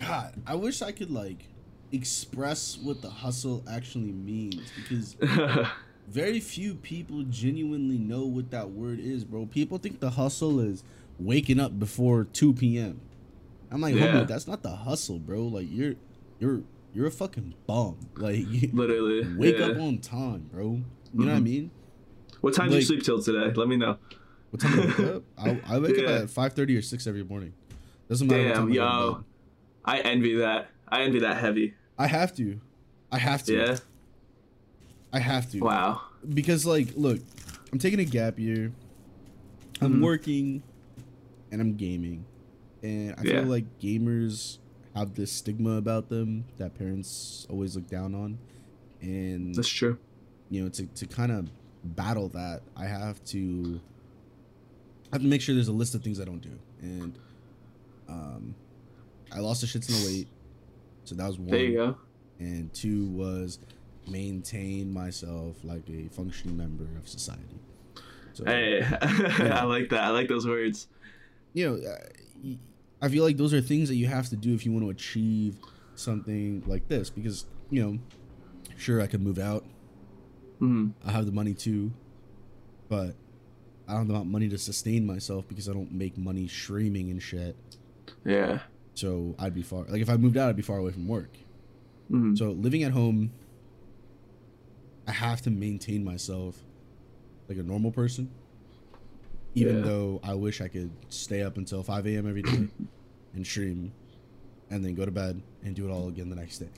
God, I wish I could like express what the hustle actually means because very few people genuinely know what that word is, bro. People think the hustle is waking up before 2 p.m. I'm like, Yeah. that's not the hustle, bro. Like you're you're you're a fucking bum. Like Literally, wake yeah. up on time, bro. You know what I Mhm. mean? What time do you sleep till today? Let me know. What time do I wake up? I, I wake Yeah. up at five thirty or six every morning. Doesn't matter what Damn, time I go to yo. bed. I envy that. I envy that heavy. I have to. I have to. Yeah. I have to. Wow. Because like, look, I'm taking a gap year. I'm Mhm. working, and I'm gaming, and I Yeah. feel like gamers have this stigma about them that parents always look down on, and That's true. You know to, to kind of battle that i have to I have to make sure there's a list of things i don't do and um i lost a shit ton of weight so that was one There you go. and two was maintain myself like a functioning member of society so Hey, I like that. I like those words. you know I feel like those are things that you have to do if you want to achieve something like this because you know sure i could move out hmm I have the money too, but I don't have money to sustain myself because I don't make money streaming and shit. Yeah. So I'd be far. Like if I moved out, I'd be far away from work. hmm So living at home, I have to maintain myself like a normal person. Even Yeah. though I wish I could stay up until 5 a.m. every day and stream, and then go to bed and do it all again the next day.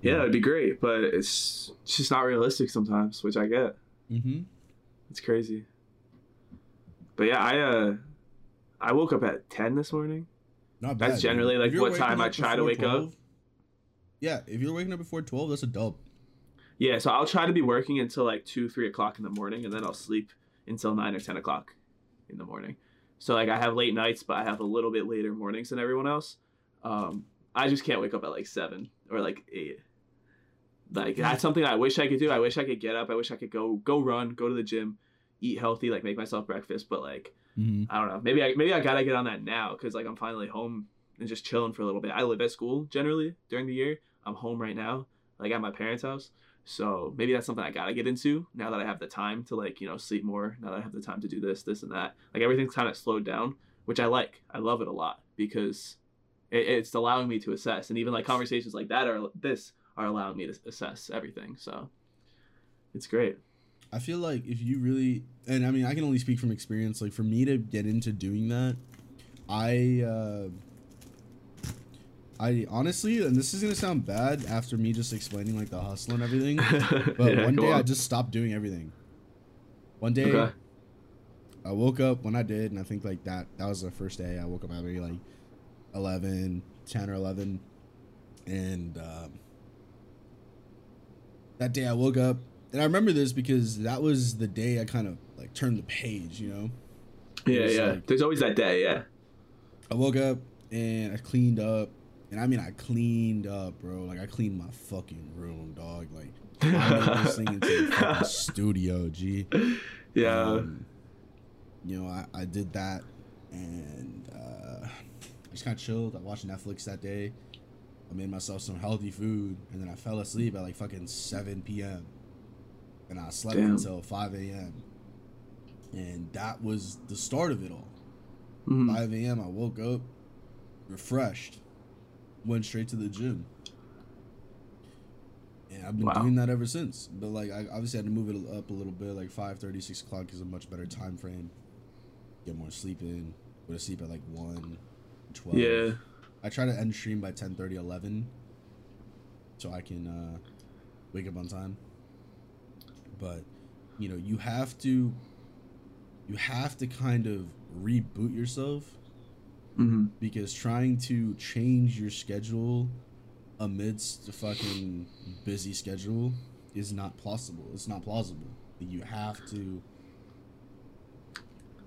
Yeah, it'd be great, but it's it's just not realistic sometimes, which I get. Mm-hmm. It's crazy. But yeah, I uh, I woke up at ten this morning. Not bad. That's generally, like, what time I try to wake up. 12 Yeah, if you're waking up before 12, that's a dub. Yeah, so I'll try to be working until like two, three o'clock in the morning, and then I'll sleep until nine or ten o'clock in the morning. So like I have late nights, but I have a little bit later mornings than everyone else. Um, I just can't wake up at like seven or like eight. Like that's something I wish I could do. I wish I could get up. I wish I could go go run, go to the gym, eat healthy, like make myself breakfast. But like Mm-hmm. I don't know. Maybe I maybe I gotta get on that now because like I'm finally home and just chilling for a little bit. I live at school generally during the year. I'm home right now, like at my parents' house. So maybe that's something I gotta get into now that I have the time to like, you know, sleep more, now that I have the time to do this, this and that. Like everything's kind of slowed down, which I like. I love it a lot because it, it's allowing me to assess. And even like conversations like that are this are allowing me to assess everything. So it's great. I feel like if you really, and I mean, I can only speak from experience. Like for me to get into doing that, I, uh, I honestly, and this is gonna sound bad after me just explaining like the hustle and everything, but Yeah, one day I just stopped doing everything. One day, Okay. I woke up when I did, and I think like that that was the first day I woke up at maybe like 11, 10 or 11. And um, that day I woke up, and I remember this because that was the day I kind of like turned the page, you know? Yeah, yeah. like- There's always that day, yeah. I woke up and I cleaned up. And I mean, I cleaned up, bro. Like, I cleaned my fucking room, dog. Like, I this thing into fucking studio, G. Yeah. Um, you know, I, I did that and uh, I just kind of chilled. I watched Netflix that day. I made myself some healthy food and then I fell asleep at like fucking 7 p.m. And I slept Damn. until 5 a.m. And that was the start of it all. Mhm. 5 a.m. I woke up refreshed, went straight to the gym. And I've been Wow. doing that ever since. But like, I obviously had to move it up a little bit. Like 5:30, 6 o'clock is a much better time frame. Get more sleep in. Go to sleep at like 1, 12. Yeah. I try to end stream by 10:30, 11, so I can uh, wake up on time. But you know, you have to, you have to kind of reboot yourself hmm because trying to change your schedule amidst the fucking busy schedule is not plausible. It's not plausible. You have to,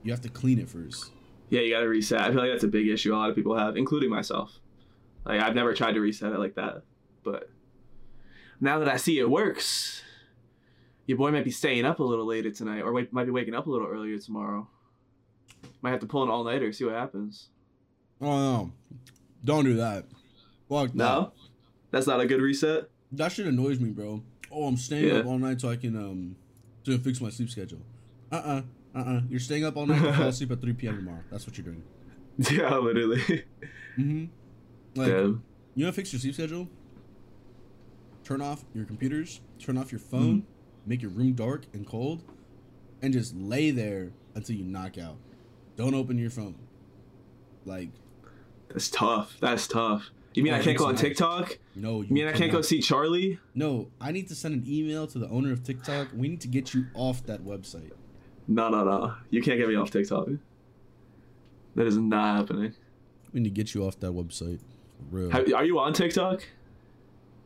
you have to clean it first. Yeah, you gotta reset. I feel like that's a big issue a lot of people have, including myself. Like I've never tried to reset it like that, but now that I see it works, your boy might be staying up a little later tonight, or might be waking up a little earlier tomorrow. Might have to pull an all nighter, see what happens. Oh no, don't do that. Fuck that. No, that's not a good reset. That shit annoys me, bro. Oh, I'm staying Yeah. up all night so I can um to fix my sleep schedule. Uh uh-uh, uh uh uh, You're staying up all night to fall asleep at 3 p.m. tomorrow. That's what you're doing. Yeah, literally. Mm-hmm. Like Damn. you know, to fix your sleep schedule. Turn off your computers. Turn off your phone. Make your room dark and cold, and just lay there until you knock out. Don't open your phone. Like That's tough. That's tough. You mean Oh, I can't go on. TikTok? no, You mean I can't go see Charlie? No, I need to send an email to the owner of TikTok. We need to get you off that website. No, no, no. You can't get me off TikTok. That is not happening. We need to get you off that website. Real. Have, are you on TikTok?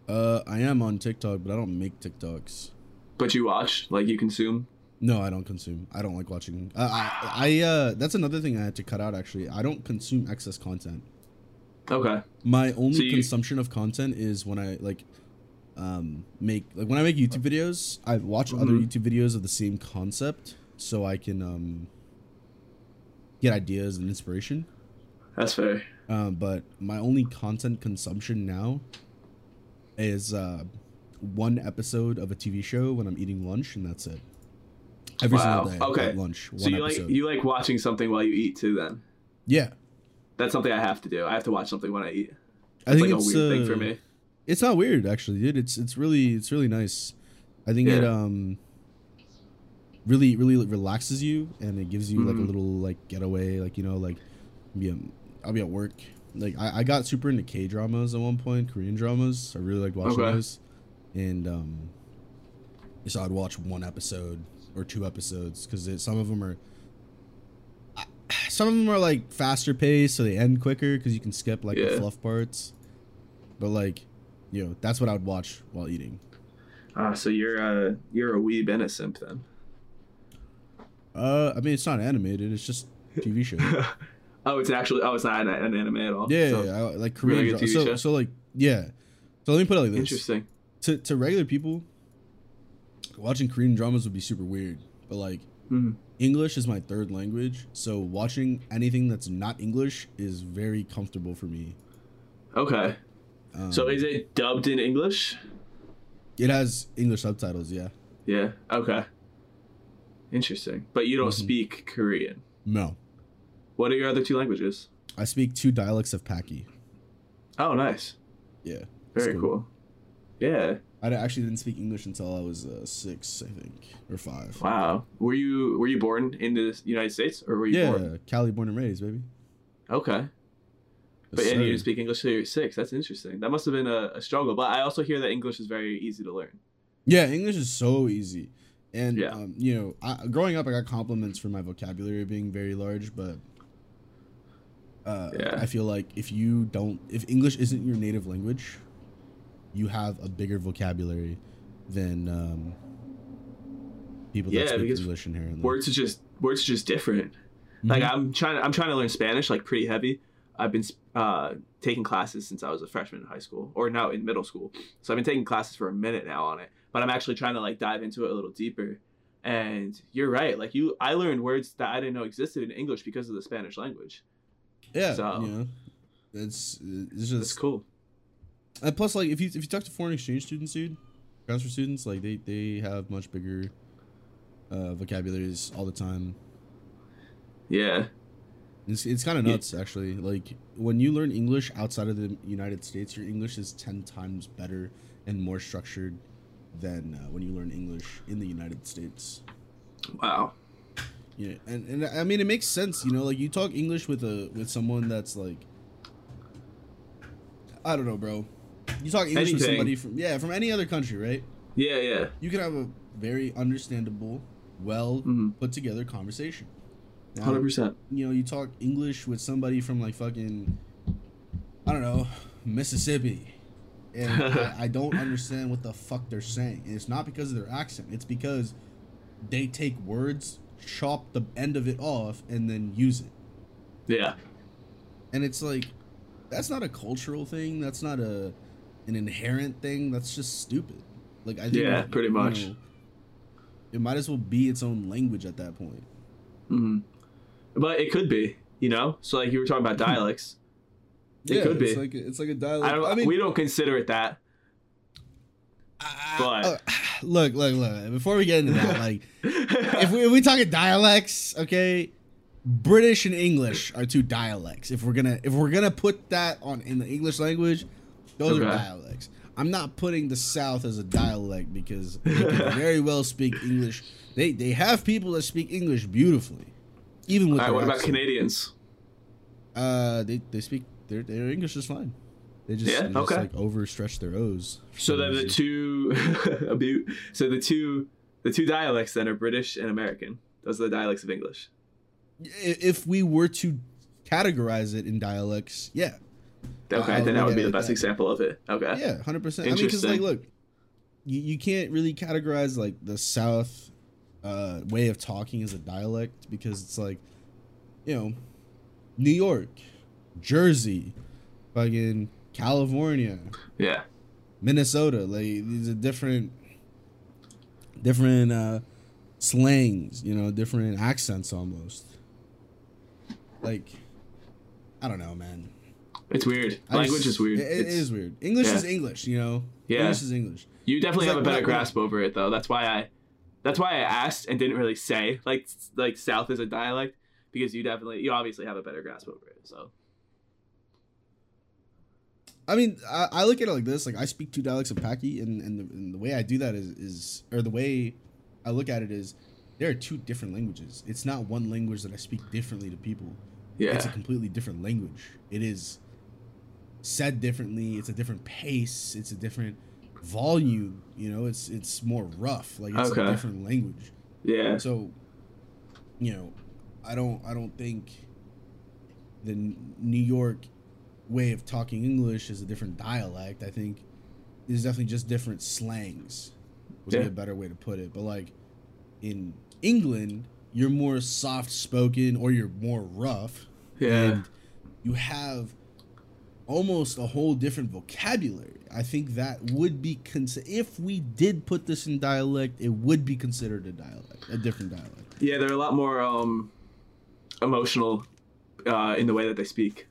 Uh, I am on TikTok, but I don't make TikToks. But you watch, like you consume. No, I don't consume. I don't like watching. Uh, I, I, uh, that's another thing I had to cut out. Actually, I don't consume excess content. Okay. My only So you- consumption of content is when I like, um, make like when I make YouTube videos. I watch other Mhm. YouTube videos of the same concept, so I can um get ideas and inspiration. That's fair. Um, but my only content consumption now is uh, one episode of a TV show when I'm eating lunch, and that's it. Every Wow, single day okay. at lunch, one So you episode. like you like watching something while you eat too? Then yeah, that's something I have to do. I have to watch something when I eat. I It's think like it's a weird uh, thing for me. It's not weird actually, dude. It's it's really it's really nice. I think it um really really relaxes you and it gives you like a Mhm. little like getaway. Like you know like be I'll be at work. Like I, I got super into K dramas at one point, Korean dramas. I really liked watching Okay. those, and um, so I'd watch one episode or two episodes because some of them are. Some of them are like faster paced, so they end quicker because you can skip like the fluff parts. But like, you know, that's what I would watch while eating. Ah, so you're uh you're a weeb and a simp then. Uh, I mean, it's not animated; it's just TV show. oh, it's actually oh, it's not an, an anime at all. yeah, So, yeah, like Korean. TV so, show? so like, yeah. So let me put it like this: Interesting. to to regular people, watching Korean dramas would be super weird. But like, Mhm. English is my third language, so watching anything that's not English is very comfortable for me. Okay. Um, So is it dubbed in English? It has English subtitles. Yeah. Yeah. Okay. Interesting. But you don't Mhm. speak Korean. No, What are your other two languages? I speak two dialects of Paki. Oh, nice. Yeah. Very It's cool. Yeah. I actually didn't speak English until I was uh, six, I think, or five. Wow. Were you were you born in the United States or were you born? Yeah, born? Cali, born and raised, baby. Okay. But Yes, and you didn't speak English till you were six. That's interesting. That must have been a, a struggle. But I also hear that English is very easy to learn. Yeah, English is so easy, and Yeah. um, you know, I, growing up, I got compliments for my vocabulary being very large, but uh, Yeah. I feel like if you don't, if English isn't your native language, you have a bigger vocabulary than um, people that speak because English inherently. Words are just words are just different. Like Mhm. I'm trying I'm trying to learn Spanish like pretty heavy. I've been uh, taking classes since I was a freshman in high school or now in middle school. So I've been taking classes for a minute now on it. But I'm actually trying to like dive into it a little deeper. And you're right. Like you I learned words that I didn't know existed in English because of the Spanish language. yeah, so- you know, it's it's just cool. And plus, like, if you if you talk to foreign exchange students, dude, transfer students, like they they have much bigger uh, vocabularies all the time. Yeah. It's it's kind of Yeah. nuts, actually. Like when you learn English outside of the United States, your English is ten times better and more structured than uh, when you learn English in the United States. Wow. Yeah, and and I mean it makes sense, you know, like you talk English with a with someone that's like I don't know, bro. You talk English with somebody from yeah, from any other country, right? Yeah, yeah. You can have a very understandable, well Mhm. put together conversation. Hundred percent. you know, you talk English with somebody from like fucking I don't know, Mississippi. And I, I don't understand what the fuck they're saying. And it's not because of their accent. It's because they take words, chop the end of it off, and then use it. Yeah. And it's like that's not a cultural thing. That's not a an inherent thing. That's just stupid. Like I think Yeah, pretty much. know, it might as well be its own language at that point. hmm But it could be, you know. So like you were talking about dialects. It could be. It's like it's like a dialect. I don't. I mean, we don't consider it that. But uh, look, look, look. Before we get into that, like, if we if we talking dialects, okay, British and English are two dialects. If we're gonna if we're gonna put that on in the English language, those are dialects. I'm not putting the South as a dialect because they can very well speak English. They they have people that speak English beautifully, even with all right, what about. Canadians? Uh, they they speak their their English is fine. They just, Yeah? they just like overstretch their O's. So then the two, so the two, the two dialects then are British and American. Those are the dialects of English. If we were to categorize it in dialects, yeah, Okay, I'll then that would be the best that. example of it. Okay. yeah, hundred percent. I mean, because like, look, you, you can't really categorize like the South uh, way of talking as a dialect because it's like, you know, New York, Jersey, fucking California, Yeah. Minnesota. Like these are different, different uh, slangs. You know, different accents almost. Like, I don't know, man. It's weird. I Language just- is weird. It, it It's- weird. English yeah. is English, you know. Yeah. English is English. You definitely It's have like a better when I- when grasp over it though. That's why I that's why I asked and didn't really say like like South is a dialect because you definitely you obviously have a better grasp over it. So I mean, I, I look at it like this: like I speak two dialects of Paki, and and the, and the way I do that is is or the way I look at it is there are two different languages. It's not one language that I speak differently to people. yeah. It's a completely different language. It is said differently. It's a different pace. It's a different volume. You know, it's it's more rough. Like it's Okay. a different language. yeah. So, you know, I don't I don't think the New York way of talking English is a different dialect. I think there's definitely just different slangs. Would be a better way to put it. But like in England, you're more soft spoken or you're more rough. Yeah. And you have almost a whole different vocabulary. I think that would be considered if we did put this in dialect, it would be considered a dialect, a different dialect. Yeah, they're a lot more um emotional uh in the way that they speak.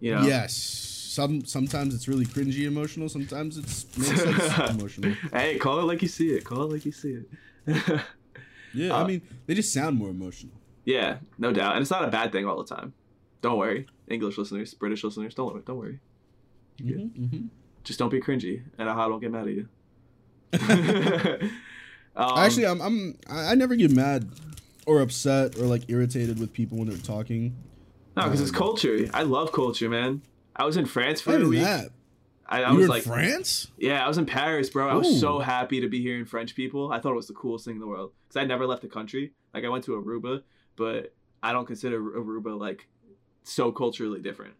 You know? Yes. some sometimes it's really cringy emotional. Sometimes it's emotional. Hey, call it like you see it. Call it like you see it. Yeah, Uh, I mean they just sound more emotional. yeah, no doubt, and it's not a bad thing all the time. Don't worry, English listeners, British listeners, don't don't worry. Yeah. Mm-hmm, Just don't be cringy, and I don't get mad at you. um, Actually, I'm I'm I never get mad or upset or like irritated with people when they're talking. No, because it's um, culture. I love culture, man. I was in France for a week. that. I, I was like, France? Yeah, I was in Paris, bro. I was Ooh. so happy to be hearing French people. I thought it was the coolest thing in the world because I never left the country. Like I went to Aruba, but I don't consider Aruba like so culturally different.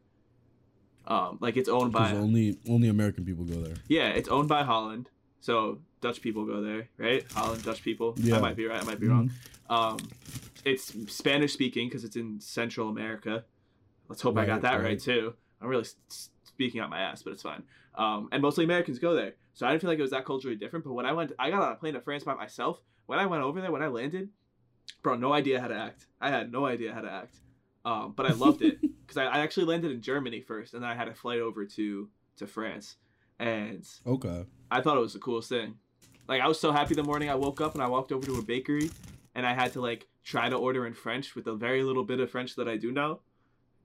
Um, like it's owned by only only American people go there. yeah, it's owned by Holland, so Dutch people go there, right? Holland, Dutch people. Yeah. I might be right. I might be Mhm. wrong. Um, it's Spanish speaking because it's in Central America. Let's hope I got that right, right. too. I'm really speaking out my ass, but it's fine. Um, and mostly Americans go there, so I didn't feel like it was that culturally different. But when I went, I got on a plane to France by myself. When I went over there, when I landed, bro, no idea how to act. I had no idea how to act. Um, but I loved it because I, I actually landed in Germany first, and then I had a flight over to to France, and Okay. I thought it was the coolest thing. Like I was so happy the morning I woke up and I walked over to a bakery and I had to like try to order in French with the very little bit of French that I do know.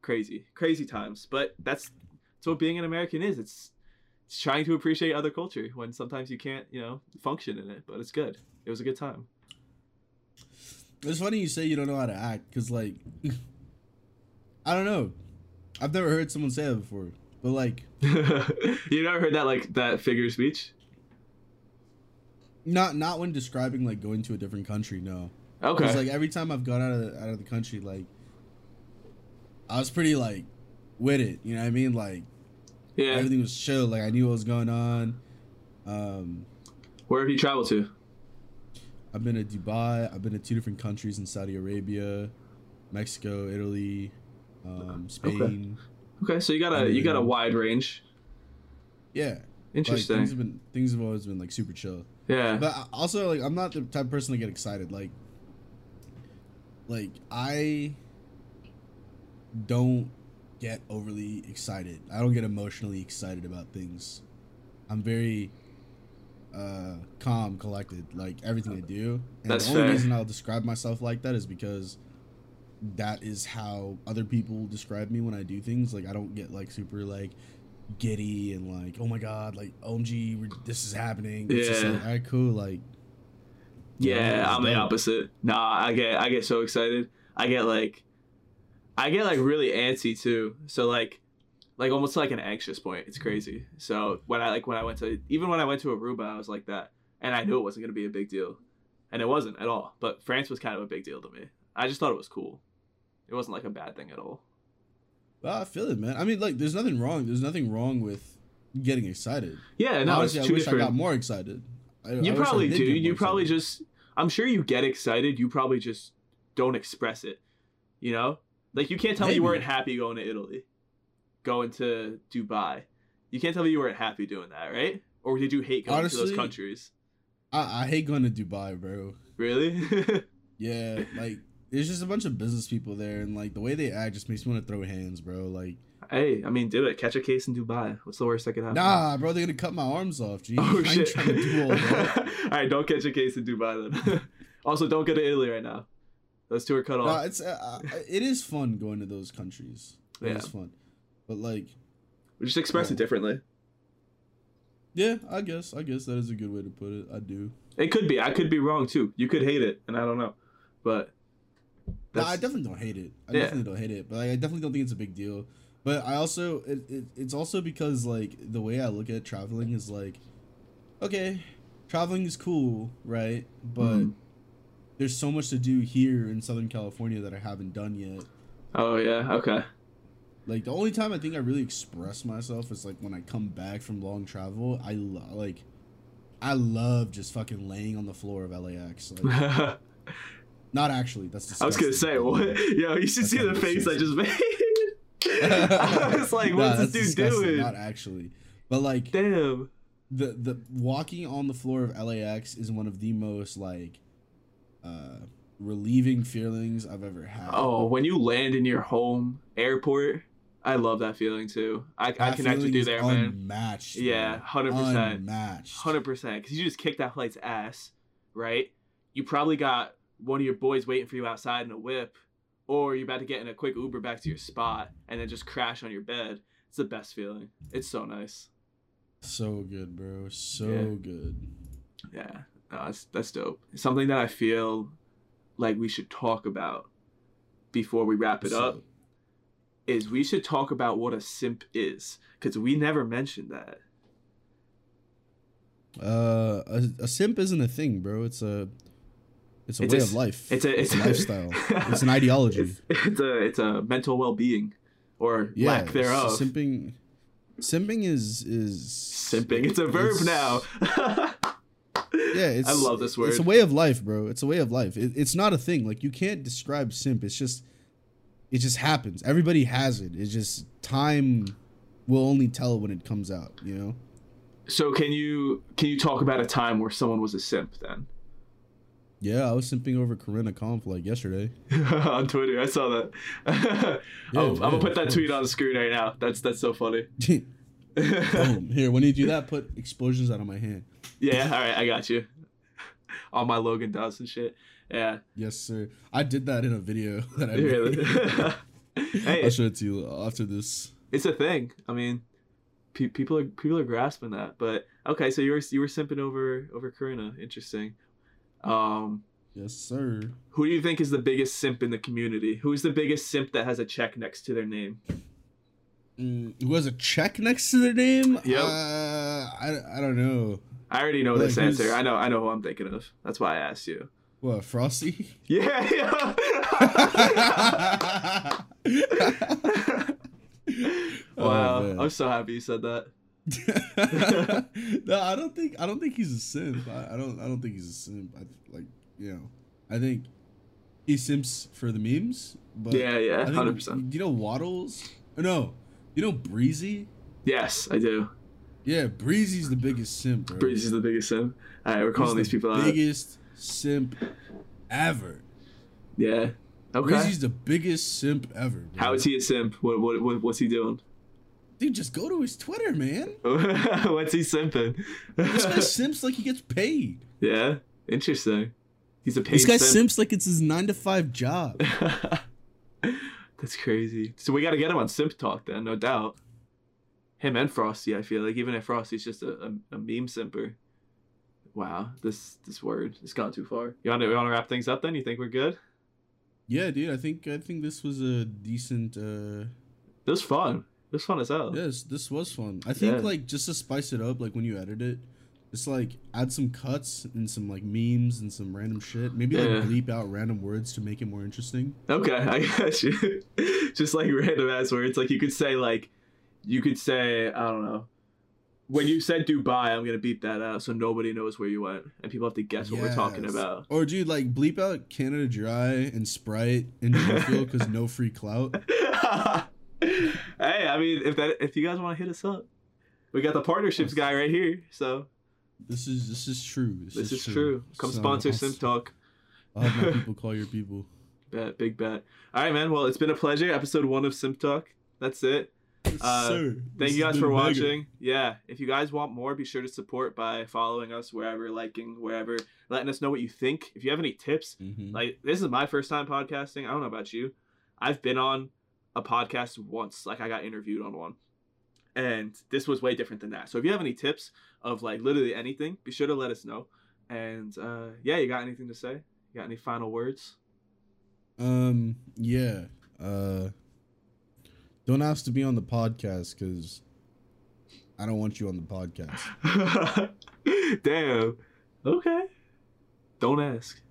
Crazy, crazy times. But that's that's what being an American is. It's it's trying to appreciate other culture when sometimes you can't, you know, function in it. But it's good. It was a good time. It's funny you say you don't know how to act because like I don't know. I've never heard someone say that before. But like you never heard that like that figure of speech? Not not when describing like going to a different country, no. Okay. Because like every time I've gone out of the, out of the country, like I was pretty like with it. You know what I mean? Like yeah. everything was chill. Like I knew what was going on. Um, Where have you traveled to? I've been to Dubai. I've been to two different countries in Saudi Arabia, Mexico, Italy, um, Spain. Okay, okay. so you got a you got a wide range. Yeah, like, Interesting. things have been things have always been like super chill. yeah. But also, like, I'm not the type of person to get excited. Like, like I don't get overly excited. I don't get emotionally excited about things. I'm very uh calm, collected, like everything I do. And That's the only fair. reason I'll describe myself like that is because that is how other people describe me when I do things. Like I don't get like super like giddy and like oh my god like OMG this is happening. It's just Yeah. like, all right, cool. Like Yeah, it's I'm the opposite. Nah, I get I get so excited. I get like I get like really antsy too. So like like almost like an anxious point. It's crazy. So when I like when I went to even when I went to Aruba, I was like that. And I knew it wasn't gonna be a big deal. And it wasn't at all. But France was kind of a big deal to me. I just thought it was cool. It wasn't like a bad thing at all. Well, I feel it, man. I mean, like, there's nothing wrong. There's nothing wrong with getting excited. Yeah, no, Honestly, it's I wish I got more excited. I, you I probably do. You probably excited. just. I'm sure you get excited. You probably just don't express it. You know, like you can't tell me you weren't happy going to Italy, going to Dubai. You can't tell me you weren't happy doing that, right? Or did you hate going to those countries? I, I hate going to Dubai, bro. Really? Yeah, like there's just a bunch of business people there, and like the way they act just makes me want to throw hands, bro. Like, hey, I mean, do it. Catch a case in Dubai. What's the worst that could happen? nah, bro, they're gonna cut my arms off. Gee, Oh I shit! trying to do all all right, don't catch a case in Dubai then. also, don't go to Italy right now. Those two are cut Nah, off. it's uh, uh, it is fun going to those countries. It Yeah. is fun, but like, We just express yeah. it differently. yeah, I guess I guess that is a good way to put it. I do. It could be. I could be wrong too. You could hate it, and I don't know. But That's, I definitely don't hate it. I Yeah. definitely don't hate it, but like, I definitely don't think it's a big deal. But I also it, it it's also because like the way I look at traveling is like, okay, traveling is cool, right? But Mhm. there's so much to do here in Southern California that I haven't done yet. oh yeah, okay. Like the only time I think I really express myself is like when I come back from long travel. I lo- like, I love just fucking laying on the floor of LAX. Like, not actually. That's disgusting. I was gonna say what? Yo, you should That's see the face I just made. I was like, what's this dude disgusting, doing? Not actually, but like Damn. the the walking on the floor of LAX is one of the most like uh relieving feelings I've ever had. Oh, when you land in your home airport, I love that feeling too. I, I That connect with feeling you is there, man. Unmatched. Yeah, hundred percent. Unmatched. Hundred percent. Because you just kicked that flight's ass, right? You probably got one of your boys waiting for you outside in a whip, or you're about to get in a quick Uber back to your spot and then just crash on your bed. It's the best feeling. It's so nice. So good, bro. So Yeah. good. Yeah, no, that's that's dope. It's something that I feel like we should talk about before we wrap it So- up. Is we should talk about what a simp is because we never mentioned that. Uh, a, a simp isn't a thing, bro. It's a, it's a It's way a of life. It's a it's a lifestyle. It's an ideology. It's, it's a it's a mental well being or yeah, lack thereof. Simping, simping is is Simping. It's a verb now. Yeah, it's I love this word. It's a way of life, bro. It's a way of life. It, it's not a thing. Like you can't describe simp. It's just, it just happens. Everybody has it. It's just time will only tell when it comes out. You know. so can you can you talk about a time where someone was a simp then? Yeah, I was simping over Corinna Kopf like yesterday. on Twitter, I saw that. oh, I'm gonna put that tweet on the screen right now. That's that's so funny. Boom. Here, when you do that, put explosions out of my hand. yeah, all right, I got you. All my Logan Dawson shit. Yeah, Yes, sir. I did that in a video that I really. made. hey, I'll show it to you after this. it's a thing. I mean, pe- people are people are grasping that. But okay, so you were you were simping over over Corinna. Interesting. Um, Yes, sir. who do you think is the biggest simp in the community? Who's the biggest simp that has a check next to their name? Mm, who has a check next to their name? Yep. Uh, I, I don't know. I already know Like, this who's- answer. I know I know who I'm thinking of. That's why I asked you. What, Frosty? Yeah, yeah. wow, Oh. I'm so happy you said that. no, I don't think I don't think he's a simp. I, I don't I don't think he's a simp. I like you know, I think he simps for the memes. But yeah, yeah, hundred percent. You know Waddles? Or no, you know Breezy? Yes, I do. Yeah, Breezy's the biggest simp, bro. Breezy's the biggest simp. All right, we're He's calling the these people out. biggest simp ever. Yeah. Okay. Breezy's the biggest simp ever. Bro. How is he a simp? What, what, what what's he doing? Dude, just go to his Twitter, man. what's he simping? This guy simps like he gets paid. yeah, interesting. He's a paid This guy simp. simps like it's his nine to five job. That's crazy. So we got to get him on Simp Talk then, no doubt. Him and Frosty, I feel like even if Frosty's just a, a, a meme simper. Wow, this this word has gone too far. You want to want to wrap things up then? You think we're good? Yeah, dude, I think I think this was a decent. uh It was fun. It was fun as hell. Yes, this was fun. I think Yeah. like just to spice it up, like when you edit it, just like add some cuts and some like memes and some random shit. Maybe like Yeah. bleep out random words to make it more interesting. Okay, I got you. just like random ass words. Like you could say like, you could say I don't know. When you said Dubai, I'm gonna beep that out so nobody knows where you went and people have to guess what we're talking about. Or dude, like bleep out Canada Dry and Sprite and because no free clout. hey, I mean, if that if you guys want to hit us up, we got the partnerships guy right here. So This is this is true. This, this is true. Come So, sponsor Simp Talk. I'll have my people call your people. Bet, big bet. All right, man. Well, it's been a pleasure. Episode one of Simp Talk. That's it. Uh, Sir, Thank you guys for been mega. watching. Yeah, if you guys want more, be sure to support by following us wherever, liking wherever, letting us know what you think. If you have any tips, Mhm. like this is my first time podcasting. I don't know about you. I've been on a podcast once, like I got interviewed on one. And this was way different than that. So if you have any tips of like literally anything, be sure to let us know. And uh yeah, you got anything to say? You got any final words? Um. Yeah. Uh. Don't ask to be on the podcast because I don't want you on the podcast. Damn. Okay. Don't ask.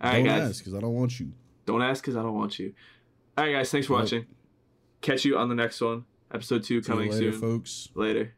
All right, don't guys. ask because I don't want you. Don't ask because I don't want you. All right, guys. Thanks for watching. Catch you on the next one. Episode two coming later, soon. folks. Later.